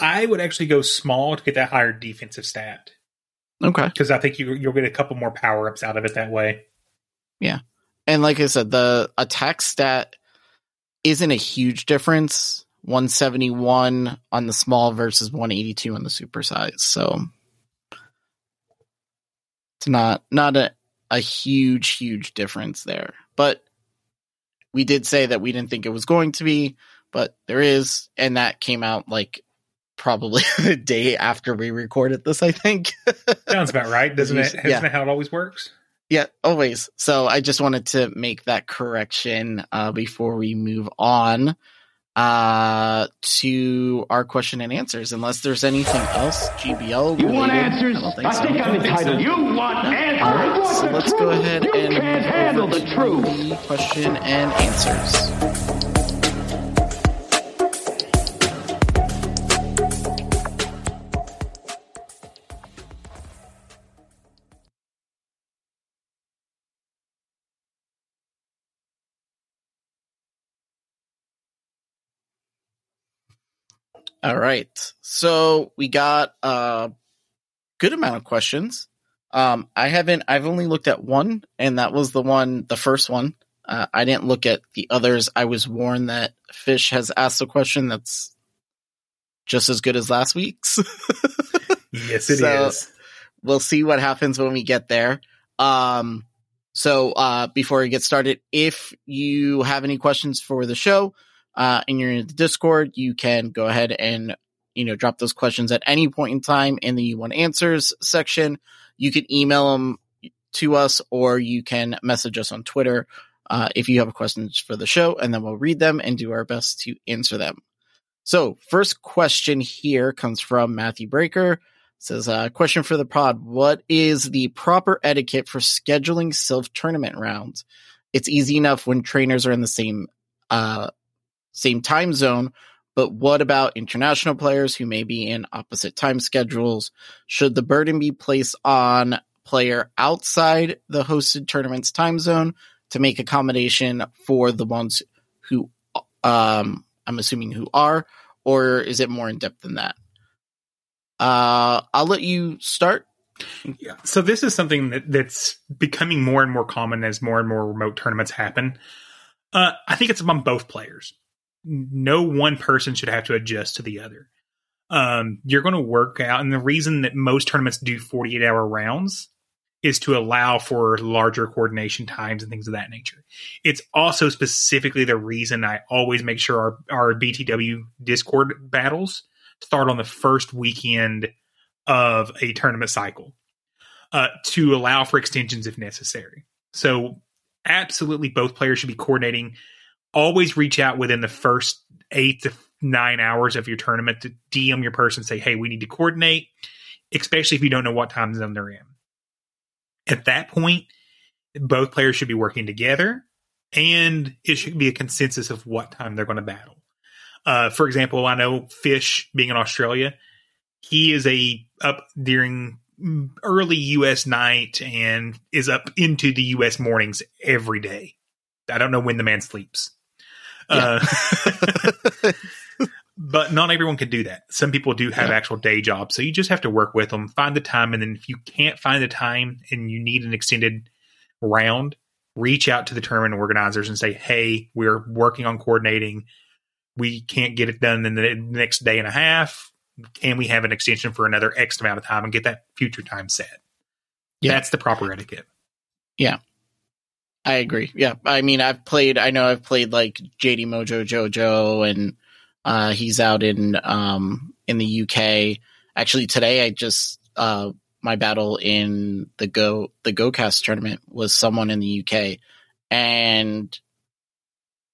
I would actually go small to get that higher defensive stat. Okay, because I think you you'll get a couple more power ups out of it that way. Yeah, and like I said, the attack stat isn't a huge difference. 171 on the small versus 182 on the super size. So it's not not a, a huge, huge difference there. But we did say that we didn't think it was going to be, but there is, and that came out like probably the day after we recorded this, I think. Sounds about right, doesn't it? Isn't yeah. how it always works? Yeah, always. So I just wanted to make that correction uh, before we move on uh, to our question and answers. Unless there's anything else, GBL. You want answers? I, think, I so. think I'm entitled. You want answers? Right, so let's go ahead and you can't handle the truth. Question and answers. All right. So we got a good amount of questions. Um, I haven't, I've only looked at one, and that was the one, the first one. Uh, I didn't look at the others. I was warned that Fish has asked a question that's just as good as last week's. yes, it so is. We'll see what happens when we get there. Um, so uh, before we get started, if you have any questions for the show, uh, and you're in the Discord, you can go ahead and you know drop those questions at any point in time in the you want answers section. You can email them to us, or you can message us on Twitter uh, if you have questions for the show, and then we'll read them and do our best to answer them. So, first question here comes from Matthew Breaker. It says, uh, question for the pod. What is the proper etiquette for scheduling self tournament rounds? It's easy enough when trainers are in the same, uh, same time zone, but what about international players who may be in opposite time schedules? Should the burden be placed on player outside the hosted tournament's time zone to make accommodation for the ones who, um, I'm assuming who are, or is it more in depth than that? Uh, I'll let you start. Yeah. So this is something that, that's becoming more and more common as more and more remote tournaments happen. Uh, I think it's among both players. No one person should have to adjust to the other. Um, you're going to work out, and the reason that most tournaments do 48 hour rounds is to allow for larger coordination times and things of that nature. It's also specifically the reason I always make sure our, our BTW Discord battles start on the first weekend of a tournament cycle uh, to allow for extensions if necessary. So, absolutely, both players should be coordinating. Always reach out within the first eight to nine hours of your tournament to DM your person, say, hey, we need to coordinate, especially if you don't know what time zone they're in. At that point, both players should be working together and it should be a consensus of what time they're going to battle. Uh, for example, I know Fish being in Australia, he is a up during early U.S. night and is up into the U.S. mornings every day. I don't know when the man sleeps. Yeah. Uh, but not everyone can do that. Some people do have yeah. actual day jobs, so you just have to work with them, find the time, and then if you can't find the time and you need an extended round, reach out to the tournament organizers and say, "Hey, we're working on coordinating. We can't get it done in the next day and a half can we have an extension for another X amount of time and get that future time set? Yeah. That's the proper etiquette. Yeah. I agree. Yeah. I mean, I've played, I know I've played like JD Mojo Jojo and uh, he's out in, um, in the UK. Actually, today I just, uh, my battle in the Go, the GoCast tournament was someone in the UK and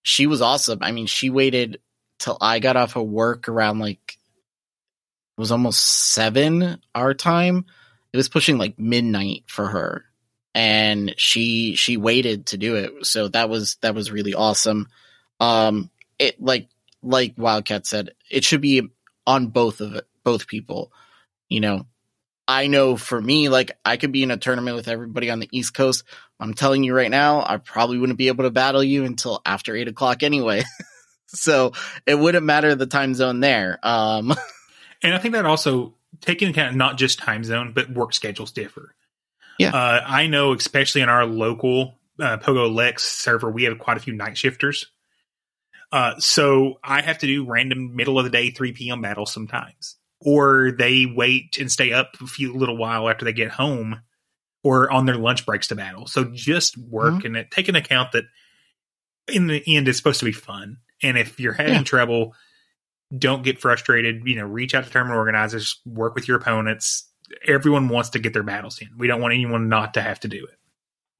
she was awesome. I mean, she waited till I got off of work around like it was almost seven our time. It was pushing like midnight for her, and she she waited to do it. So that was that was really awesome. Um, it like like Wildcat said, it should be on both of it, both people. You know, I know for me, like I could be in a tournament with everybody on the East Coast. I'm telling you right now, I probably wouldn't be able to battle you until after eight o'clock anyway. so it wouldn't matter the time zone there. Um, And I think that also taking account not just time zone, but work schedules differ. Yeah. Uh, I know, especially in our local uh, Pogo Lex server, we have quite a few night shifters. Uh, so I have to do random middle of the day 3 p.m. battles sometimes. Or they wait and stay up a few little while after they get home or on their lunch breaks to battle. So just work mm-hmm. and it, take an account that in the end, it's supposed to be fun. And if you're having yeah. trouble, don't get frustrated. You know, reach out to tournament organizers, work with your opponents. Everyone wants to get their battles in. We don't want anyone not to have to do it.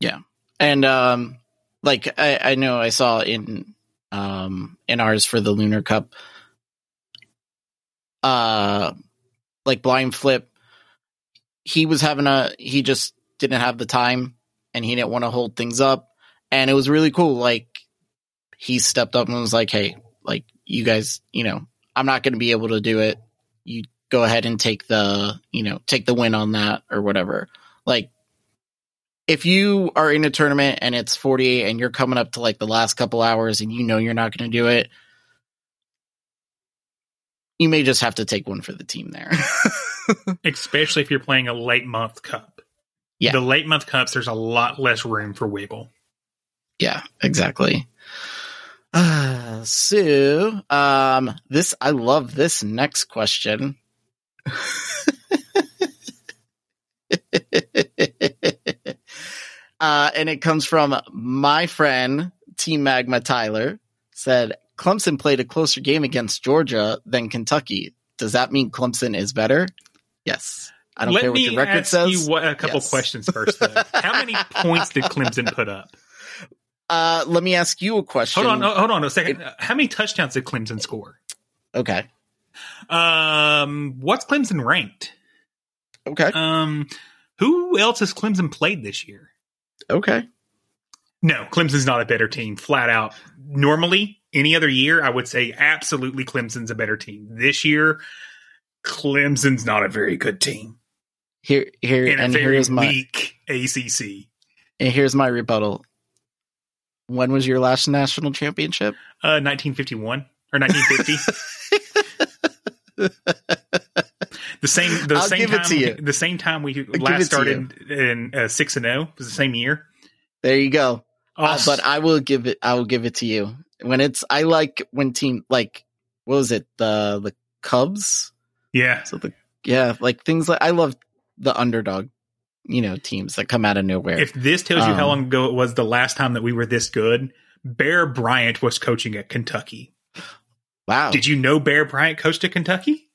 Yeah, and um, like I, I know I saw in um in ours for the Lunar Cup, uh, like blind flip, he was having a he just didn't have the time and he didn't want to hold things up, and it was really cool. Like he stepped up and was like, "Hey, like you guys, you know, I'm not going to be able to do it. Go ahead and take the, you know, take the win on that or whatever. Like, if you are in a tournament and it's 48 and you're coming up to like the last couple hours and you know you're not going to do it, you may just have to take one for the team there. Especially if you're playing a late month cup. Yeah. The late month cups, there's a lot less room for wiggle. Yeah, exactly. Uh, so, um, this I love this next question. uh, and it comes from my friend Team Magma Tyler. Said Clemson played a closer game against Georgia than Kentucky. Does that mean Clemson is better? Yes. I don't Let care what your record ask says. you what, a couple Yes. questions first. Though. How many points did Clemson put up? Uh, let me ask you a question. Hold on, hold on a second. How many touchdowns did Clemson score? Okay. Um, what's Clemson ranked? Okay. Um, who else has Clemson played this year? Okay. No, Clemson's not a better team, flat out. Normally, any other year, I would say absolutely Clemson's a better team. This year, Clemson's not a very good team. Here, here, In and here's my weak ACC. and here's my rebuttal. When was your last national championship? Uh, 1951 or 1950. the same, the I'll same give it time, to you. the same time we give last started in uh, six and zero was the same year. There you go. Uh, but I will give it. I will give it to you when it's. I like when team like what was it the the Cubs. yeah, So the yeah like things like I love the underdog, you know, teams that come out of nowhere. if this tells you how Um, long ago it was the last time that we were this good, Bear Bryant was coaching at Kentucky. Wow. Did you know Bear Bryant coached at Kentucky?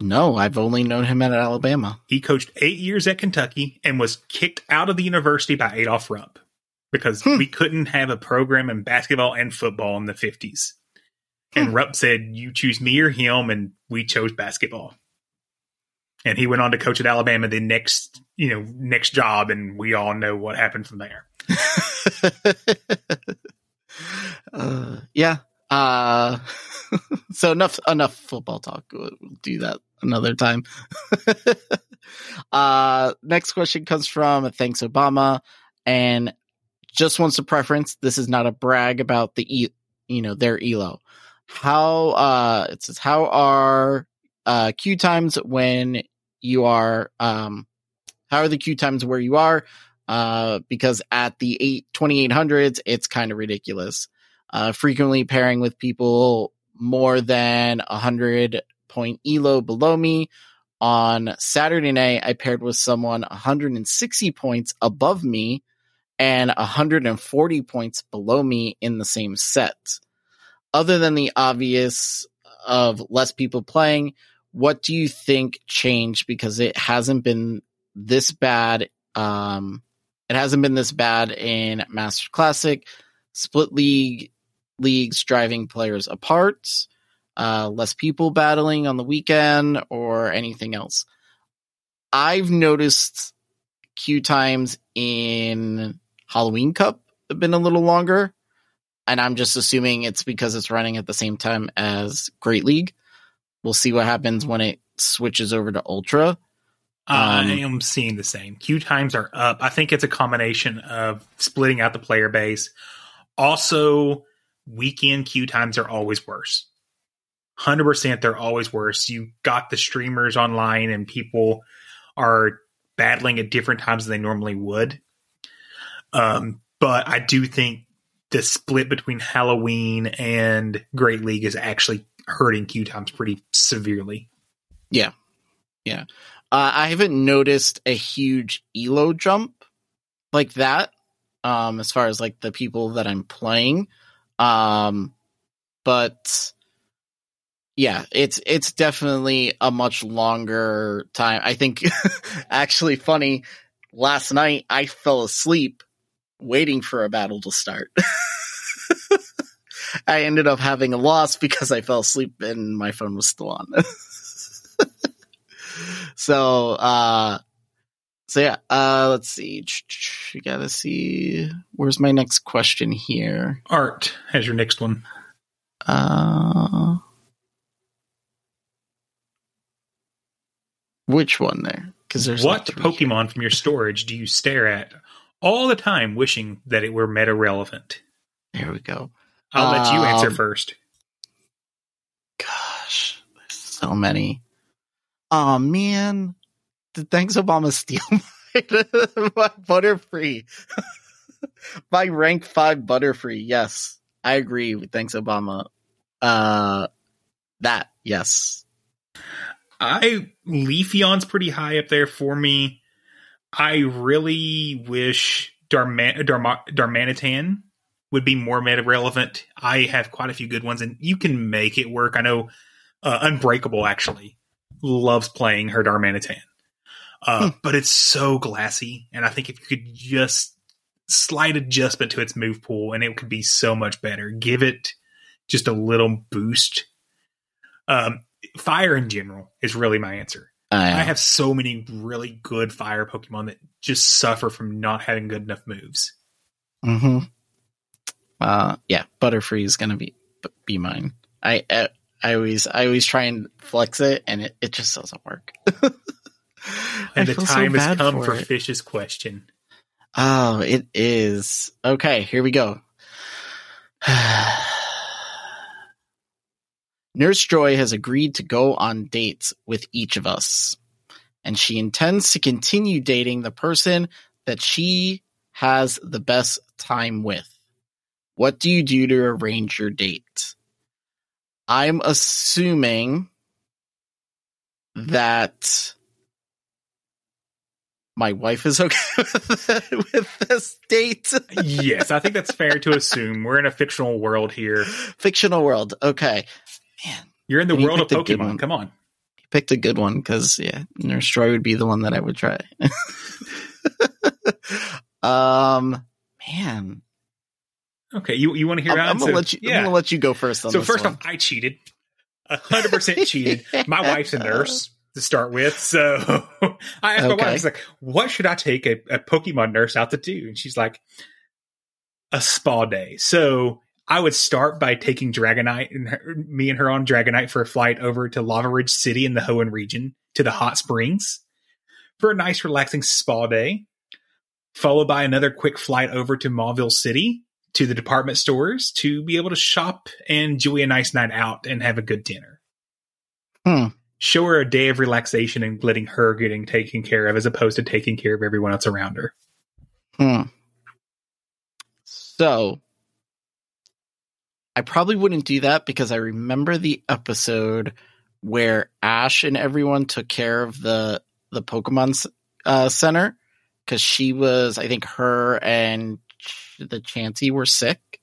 No, I've only known him at Alabama. He coached eight years at Kentucky and was kicked out of the university by Adolph Rupp because Hmm. we couldn't have a program in basketball and football in the 50s. And Rupp said, You choose me or him, and we chose basketball. And he went on to coach at Alabama the next, you know, next job, and we all know what happened from there. uh, yeah. Uh, so enough enough football talk. We'll do that another time. uh, next question comes from thanks Obama, and just wants a preference. This is not a brag about the e, you know their elo. How uh, it says how are uh queue times when you are um how are the queue times where you are uh, because at the eight, 2800s, it's kind of ridiculous. Uh, frequently pairing with people more than a hundred point elo below me. On Saturday night, I paired with someone 160 points above me and 140 points below me in the same set. Other than the obvious of less people playing, what do you think changed? Because it hasn't been this bad um, it hasn't been this bad in Master Classic. Split league leagues driving players apart, uh, less people battling on the weekend, or anything else. I've noticed queue times in Halloween Cup have been a little longer, and I'm just assuming it's because it's running at the same time as Great League. We'll see what happens when it switches over to Ultra. I Um, am seeing the same. Queue times are up. I think it's a combination of splitting out the player base. Also, weekend queue times are always worse. 100% they're always worse. You got the streamers online and people are battling at different times than they normally would. Um, but I do think the split between Halloween and Great League is actually hurting queue times pretty severely. Yeah. Yeah. Uh, I haven't noticed a huge elo jump like that. Um, as far as like the people that I'm playing, um, but yeah, it's it's definitely a much longer time. I think actually funny. Last night I fell asleep waiting for a battle to start. I ended up having a loss because I fell asleep and my phone was still on. so uh so yeah uh let's see you gotta see where's my next question here Art has your next one. uh which one there because there's what. Pokemon from your storage do you stare at all the time, wishing that it were meta relevant? there we go I'll let you answer Um, first. gosh there's so many oh man thanks obama steal my, my butterfree my rank five butterfree yes i agree thanks obama uh that yes I Leafeon's pretty high up there for me. I really wish Darma, Darma, Darmanitan would be more meta relevant. I have quite a few good ones, and you can make it work. I know uh, Unbreakable actually loves playing her Darmanitan, uh, but it's so glassy, and I think if you could just slight adjustment to its move pool, and it could be so much better. Give it just a little boost. Um, fire in general is really my answer. I, I have so many really good fire Pokemon that just suffer from not having good enough moves. hmm Uh, yeah, Butterfree is gonna be be mine. I I, I always I always try and flex it, and it, it just doesn't work. I And the feel so time has come for for. Fish's question. Oh, it is. Okay, here we go. Nurse Joy has agreed to go on dates with each of us, and she intends to continue dating the person that she has the best time with. What do you do to arrange your date? I'm assuming that my wife is okay with, this date. yes, I think that's fair to assume. We're in a fictional world here. Fictional world. Okay. Man, You're in the world of picked a good Pokemon. Come on. you picked a good one because, yeah, Nurse Joy would be the one that I would try. um, man, Okay, you you want to hear I'm. I'm gonna So, let you. yeah. I'm gonna let you go first on so first one. off, I cheated. Hundred percent cheated. My wife's a nurse to start with, so I asked my wife, Okay. I was like, "What should I take a, a Pokemon nurse out to do?" And she's like, "A spa day." So I would start by taking Dragonite and her, me and her on Dragonite for a flight over to Lavaridge City in the Hoenn region to the hot springs for a nice, relaxing spa day. Followed by another quick flight over to Mauville City to the department stores to be able to shop and enjoy a nice night out and have a good dinner. Hmm. Show her a day of relaxation and letting her getting taken care of as opposed to taking care of everyone else around her. Hmm. So I probably wouldn't do that because I remember the episode where Ash and everyone took care of the the Pokemon uh, Center because she was, I think, her and the Chansey were sick,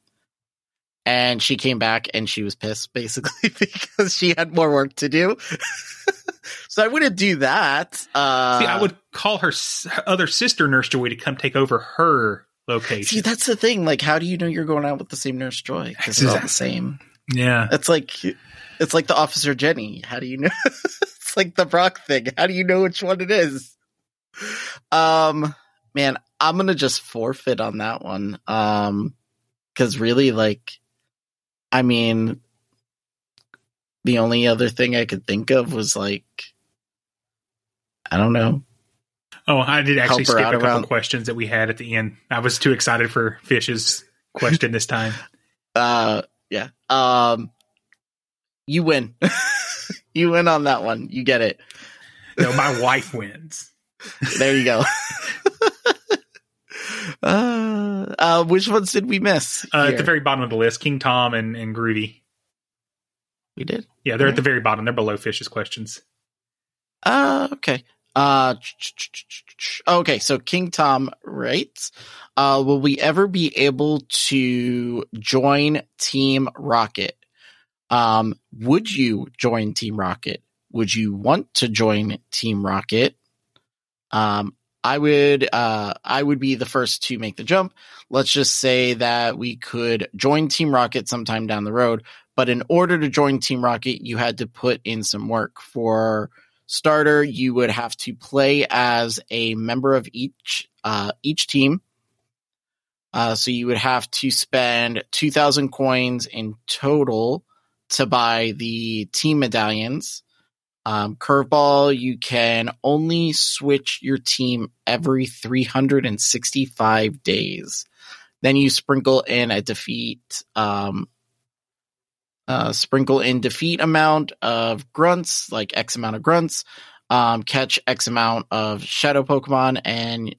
and she came back and she was pissed basically because she had more work to do. so I wouldn't do that. Uh, See, I would call her other sister Nurse Joy to come take over her location. See, that's the thing. Like, how do you know you're going out with the same Nurse Joy? Because it's all the same. yeah. It's like, it's like the Officer Jenny. How do you know? it's like the Brock thing. How do you know which one it is? Um, man, I'm gonna just forfeit on that one. Um, because really, like, I mean, the only other thing I could think of was like, I don't know. Oh, I did actually skip a couple around- questions that we had at the end. I was too excited for Fish's question this time. Uh, yeah. Um, you win. you win on that one. You get it. No, my wife wins. There you go. uh, uh, which ones did we miss? Uh, at the very bottom of the list, King Tom and, and Groovy. we did. Yeah, they're at the very bottom. They're below Fish's questions. Uh, okay. Uh, okay. So King Tom writes, uh, will we ever be able to join Team Rocket? Um, would you join Team Rocket? Would you want to join Team Rocket? Um, I would, uh, I would be the first to make the jump. Let's just say that we could join Team Rocket sometime down the road. But in order to join Team Rocket, you had to put in some work. For starter, you would have to play as a member of each uh, each team. Uh, so you would have to spend two thousand coins in total to buy the team medallions. Um, curveball, you can only switch your team every 365 days. Then you sprinkle in a defeat, um, uh, sprinkle in defeat amount of grunts, like X amount of grunts, um, catch X amount of shadow Pokemon, and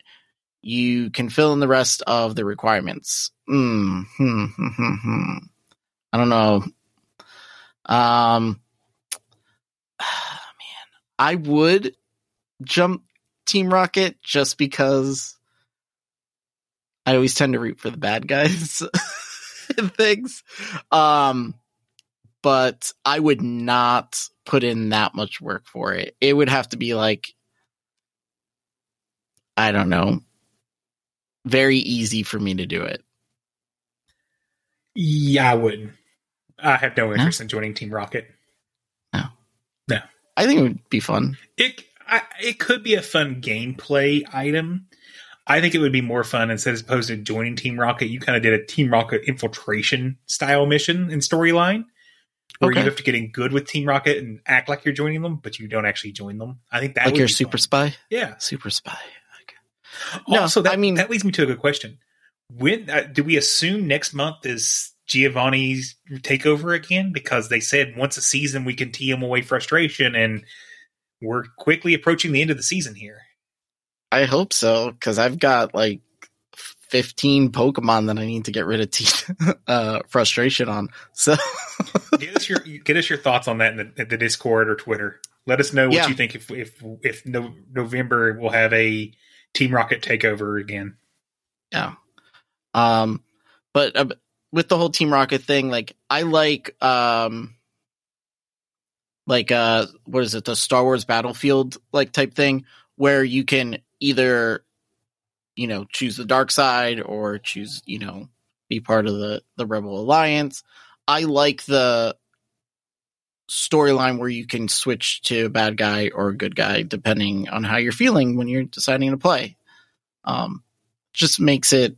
you can fill in the rest of the requirements. Mm, hmm, hmm. I don't know. Um, I would jump Team Rocket just because I always tend to root for the bad guys. stupid things. Um, but I would not put in that much work for it. It would have to be like, I don't know, very easy for me to do it. Yeah, I wouldn't. I have no interest in joining Team Rocket. I think it would be fun. It I, it could be a fun gameplay item. I think it would be more fun instead as opposed to joining Team Rocket. You kind of did a Team Rocket infiltration style mission and storyline where Okay. you have to get in good with Team Rocket and act like you're joining them, but you don't actually join them. I think that like would your be super fun. spy? Yeah. Super spy. Okay. No, Also, that, I mean- that leads me to a good question. When uh, do we assume next month is Giovanni's takeover again? Because they said once a season we can TM away frustration, and we're quickly approaching the end of the season here. I hope so because I've got like 15 Pokemon that I need to get rid of te- uh, frustration on. So get us your get us your thoughts on that in the, in the Discord or Twitter. Let us know what Yeah. you think if if if no, November we'll have a Team Rocket takeover again. yeah. Um, but uh, with the whole Team Rocket thing, like I like um, like uh, what is it? The Star Wars Battlefield like type thing where you can either you know choose the dark side or choose you know be part of the the Rebel Alliance. I like the storyline where you can switch to a bad guy or a good guy depending on how you're feeling when you're deciding to play. Um, just makes it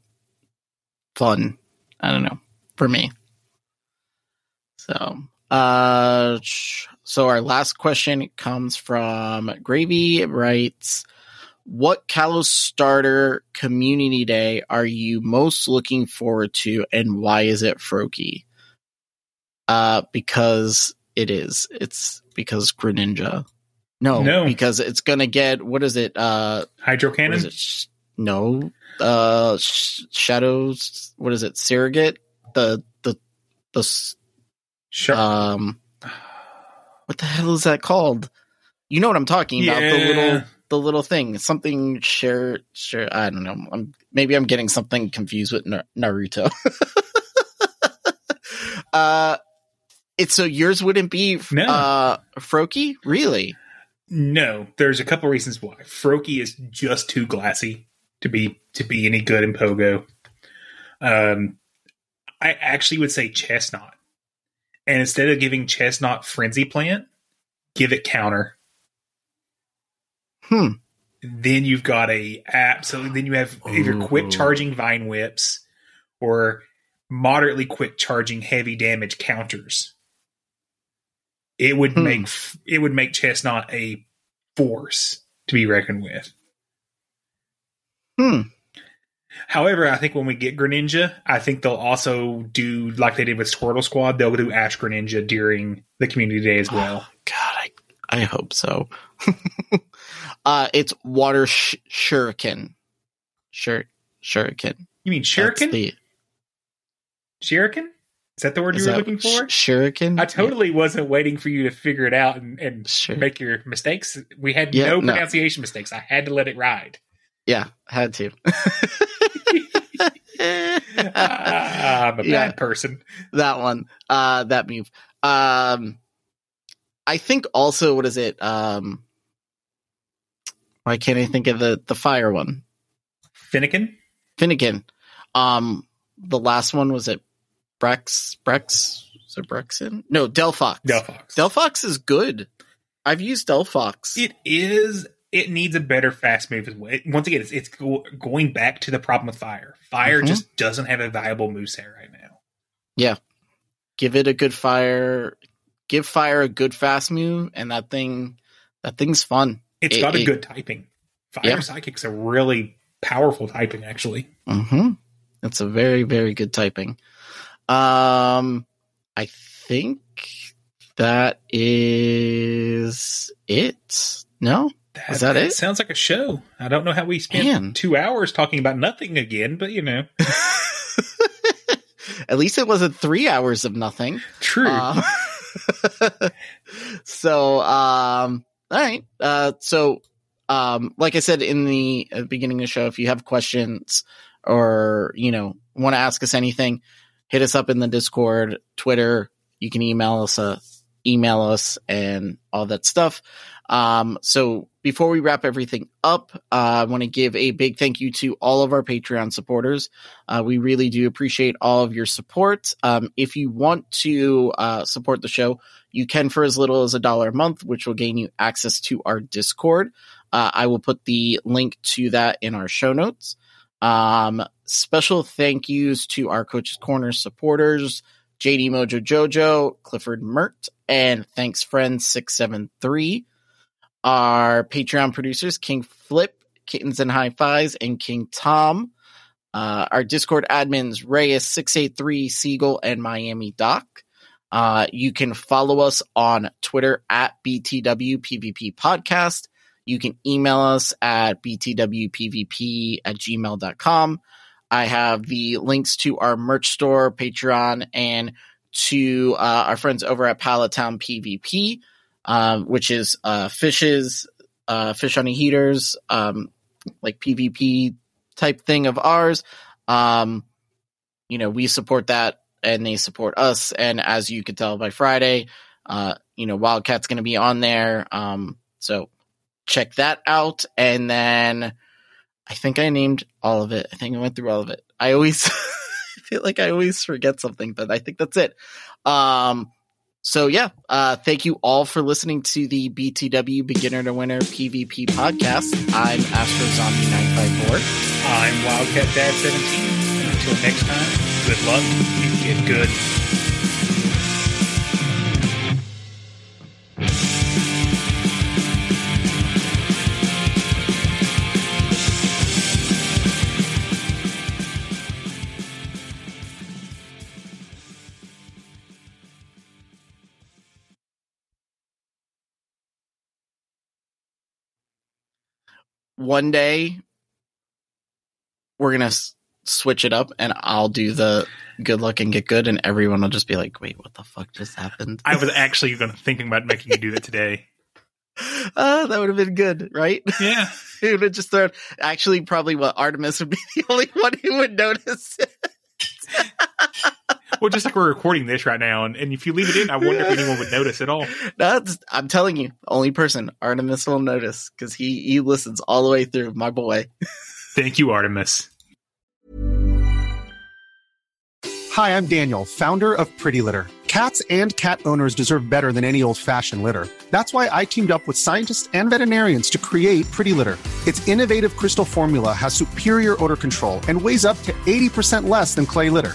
fun. I don't know for me. So, uh, so our last question comes from Gravy. Writes, "What Kalos starter community day are you most looking forward to, and why is it Froakie?" Uh, because it is. It's because Greninja. No, No. because it's gonna get what is it? Uh, Hydro cannon. it? No, uh, sh- shadows. What is it? Surrogate. The the the Sure. um. What the hell is that called? You know what I'm talking about? The little the little thing. Something share share. I don't know. I'm maybe I'm getting something confused with Nar- Naruto. uh, it's so yours wouldn't be No. uh Froakie, really? No, there's a couple reasons why. Froakie is just too glassy to be to be any good in Pogo. Um, I actually would say Chesnaught, and instead of giving Chesnaught Frenzy Plant, give it Counter. Hmm. Then you've got a absolutely. Then you have either quick charging Vine Whips or moderately quick charging heavy damage counters. It would Hmm. make it would make Chesnaught a force to be reckoned with. Hmm. However, I think when we get Greninja, I think they'll also do like they did with Squirtle Squad. They'll do Ash Greninja during the community day as well. God, I, I hope so. uh, it's water sh- shuriken. Shur- shuriken. You mean Shuriken? the- Shuriken? Is that the word is you were looking for? sh- shuriken. I totally wasn't waiting for you to figure it out and, and Sure. make your mistakes. We had Yeah, no no. pronunciation mistakes. I had to let it ride. Yeah, had to. I'm a Yeah. bad person. that one. Uh, that move. Um, I think also what is it? Um, why can't I think of the the fire one? Fennekin? Fennekin. Um, the last one was it Brex? Brex? Was it Braixen? No, Delphox. Delphox. Delphox is good. I've used Delphox. It is. It needs a better fast move as well. It- once again, it's, it's go, going back to the problem with fire. Fire Mhm. just doesn't have a viable moveset right now. Yeah, give it a good fire. Give fire a good fast move, and that thing, that thing's fun. It's It- got a it- good typing. Fire Yeah. Psychic's a really powerful typing, actually. Mm-hmm. It's a very, very good typing. Um, I think that is it. No, That, Is that it? Sounds like a show. I don't know how we spent Man. two hours talking about nothing again, but you know, at least it wasn't three hours of nothing. true. Um, so, um, all right. Uh, so, um, like I said in the uh, beginning of the show, if you have questions or, you know, want to ask us anything, hit us up in the Discord, Twitter. You can email us, uh, email us, and all that stuff. Um, so before we wrap everything up, uh, I want to give a big thank you to all of our Patreon supporters. Uh, we really do appreciate all of your support. Um, if you want to uh, support the show, you can for as little as a dollar a month, which will gain you access to our Discord. Uh, I will put the link to that in our show notes. Um, special thank yous to our Coach's Corner supporters, JD Mojo Jojo, Clifford Mert, and Thanks Friend 673 our Patreon producers, King Flip, Kittens and High Fives, and King Tom. Uh, our Discord admins, Reyes683, Siegel, and Miami Doc. Uh, you can follow us on Twitter at BTWPVP Podcast. You can email us at btwpvp at gmail.com. I have the links to our merch store, Patreon, and to uh, our friends over at Pallet Town PvP um, which is uh, fishes, uh, fish on heaters, um, like PvP type thing of ours. Um, you know, we support that and they support us. And as you could tell by Friday, uh, you know, Wildcat's going to be on there. Um, so check that out. And then I think I named all of it. I think I went through all of it. I always feel like I always forget something, but I think that's it. Um, so yeah, uh, thank you all for listening to the BTW Beginner to Winner PvP podcast. I'm Astro Zombie 954. I'm Wildcat Dad 17. Until next time, good luck and get good. One day we're gonna s- switch it up, and I'll do the good luck and get good, and everyone will just be like, "Wait, what the fuck just happened?" I was actually going thinking about making you do that today. uh, that would have been good, right? Yeah. it would have just thrown. Actually, probably what Artemis would be the only one who would notice. It. Well, just like we're recording this right now, and, and if you leave it in, I wonder if anyone would notice at all. That's I'm telling you, only person Artemis will notice because he he listens all the way through. My boy. Thank you, Artemis. Hi, I'm Daniel, founder of Pretty Litter. Cats and cat owners deserve better than any old fashioned litter. That's why I teamed up with scientists and veterinarians to create Pretty Litter. Its innovative crystal formula has superior odor control and weighs up to 80% less than clay litter.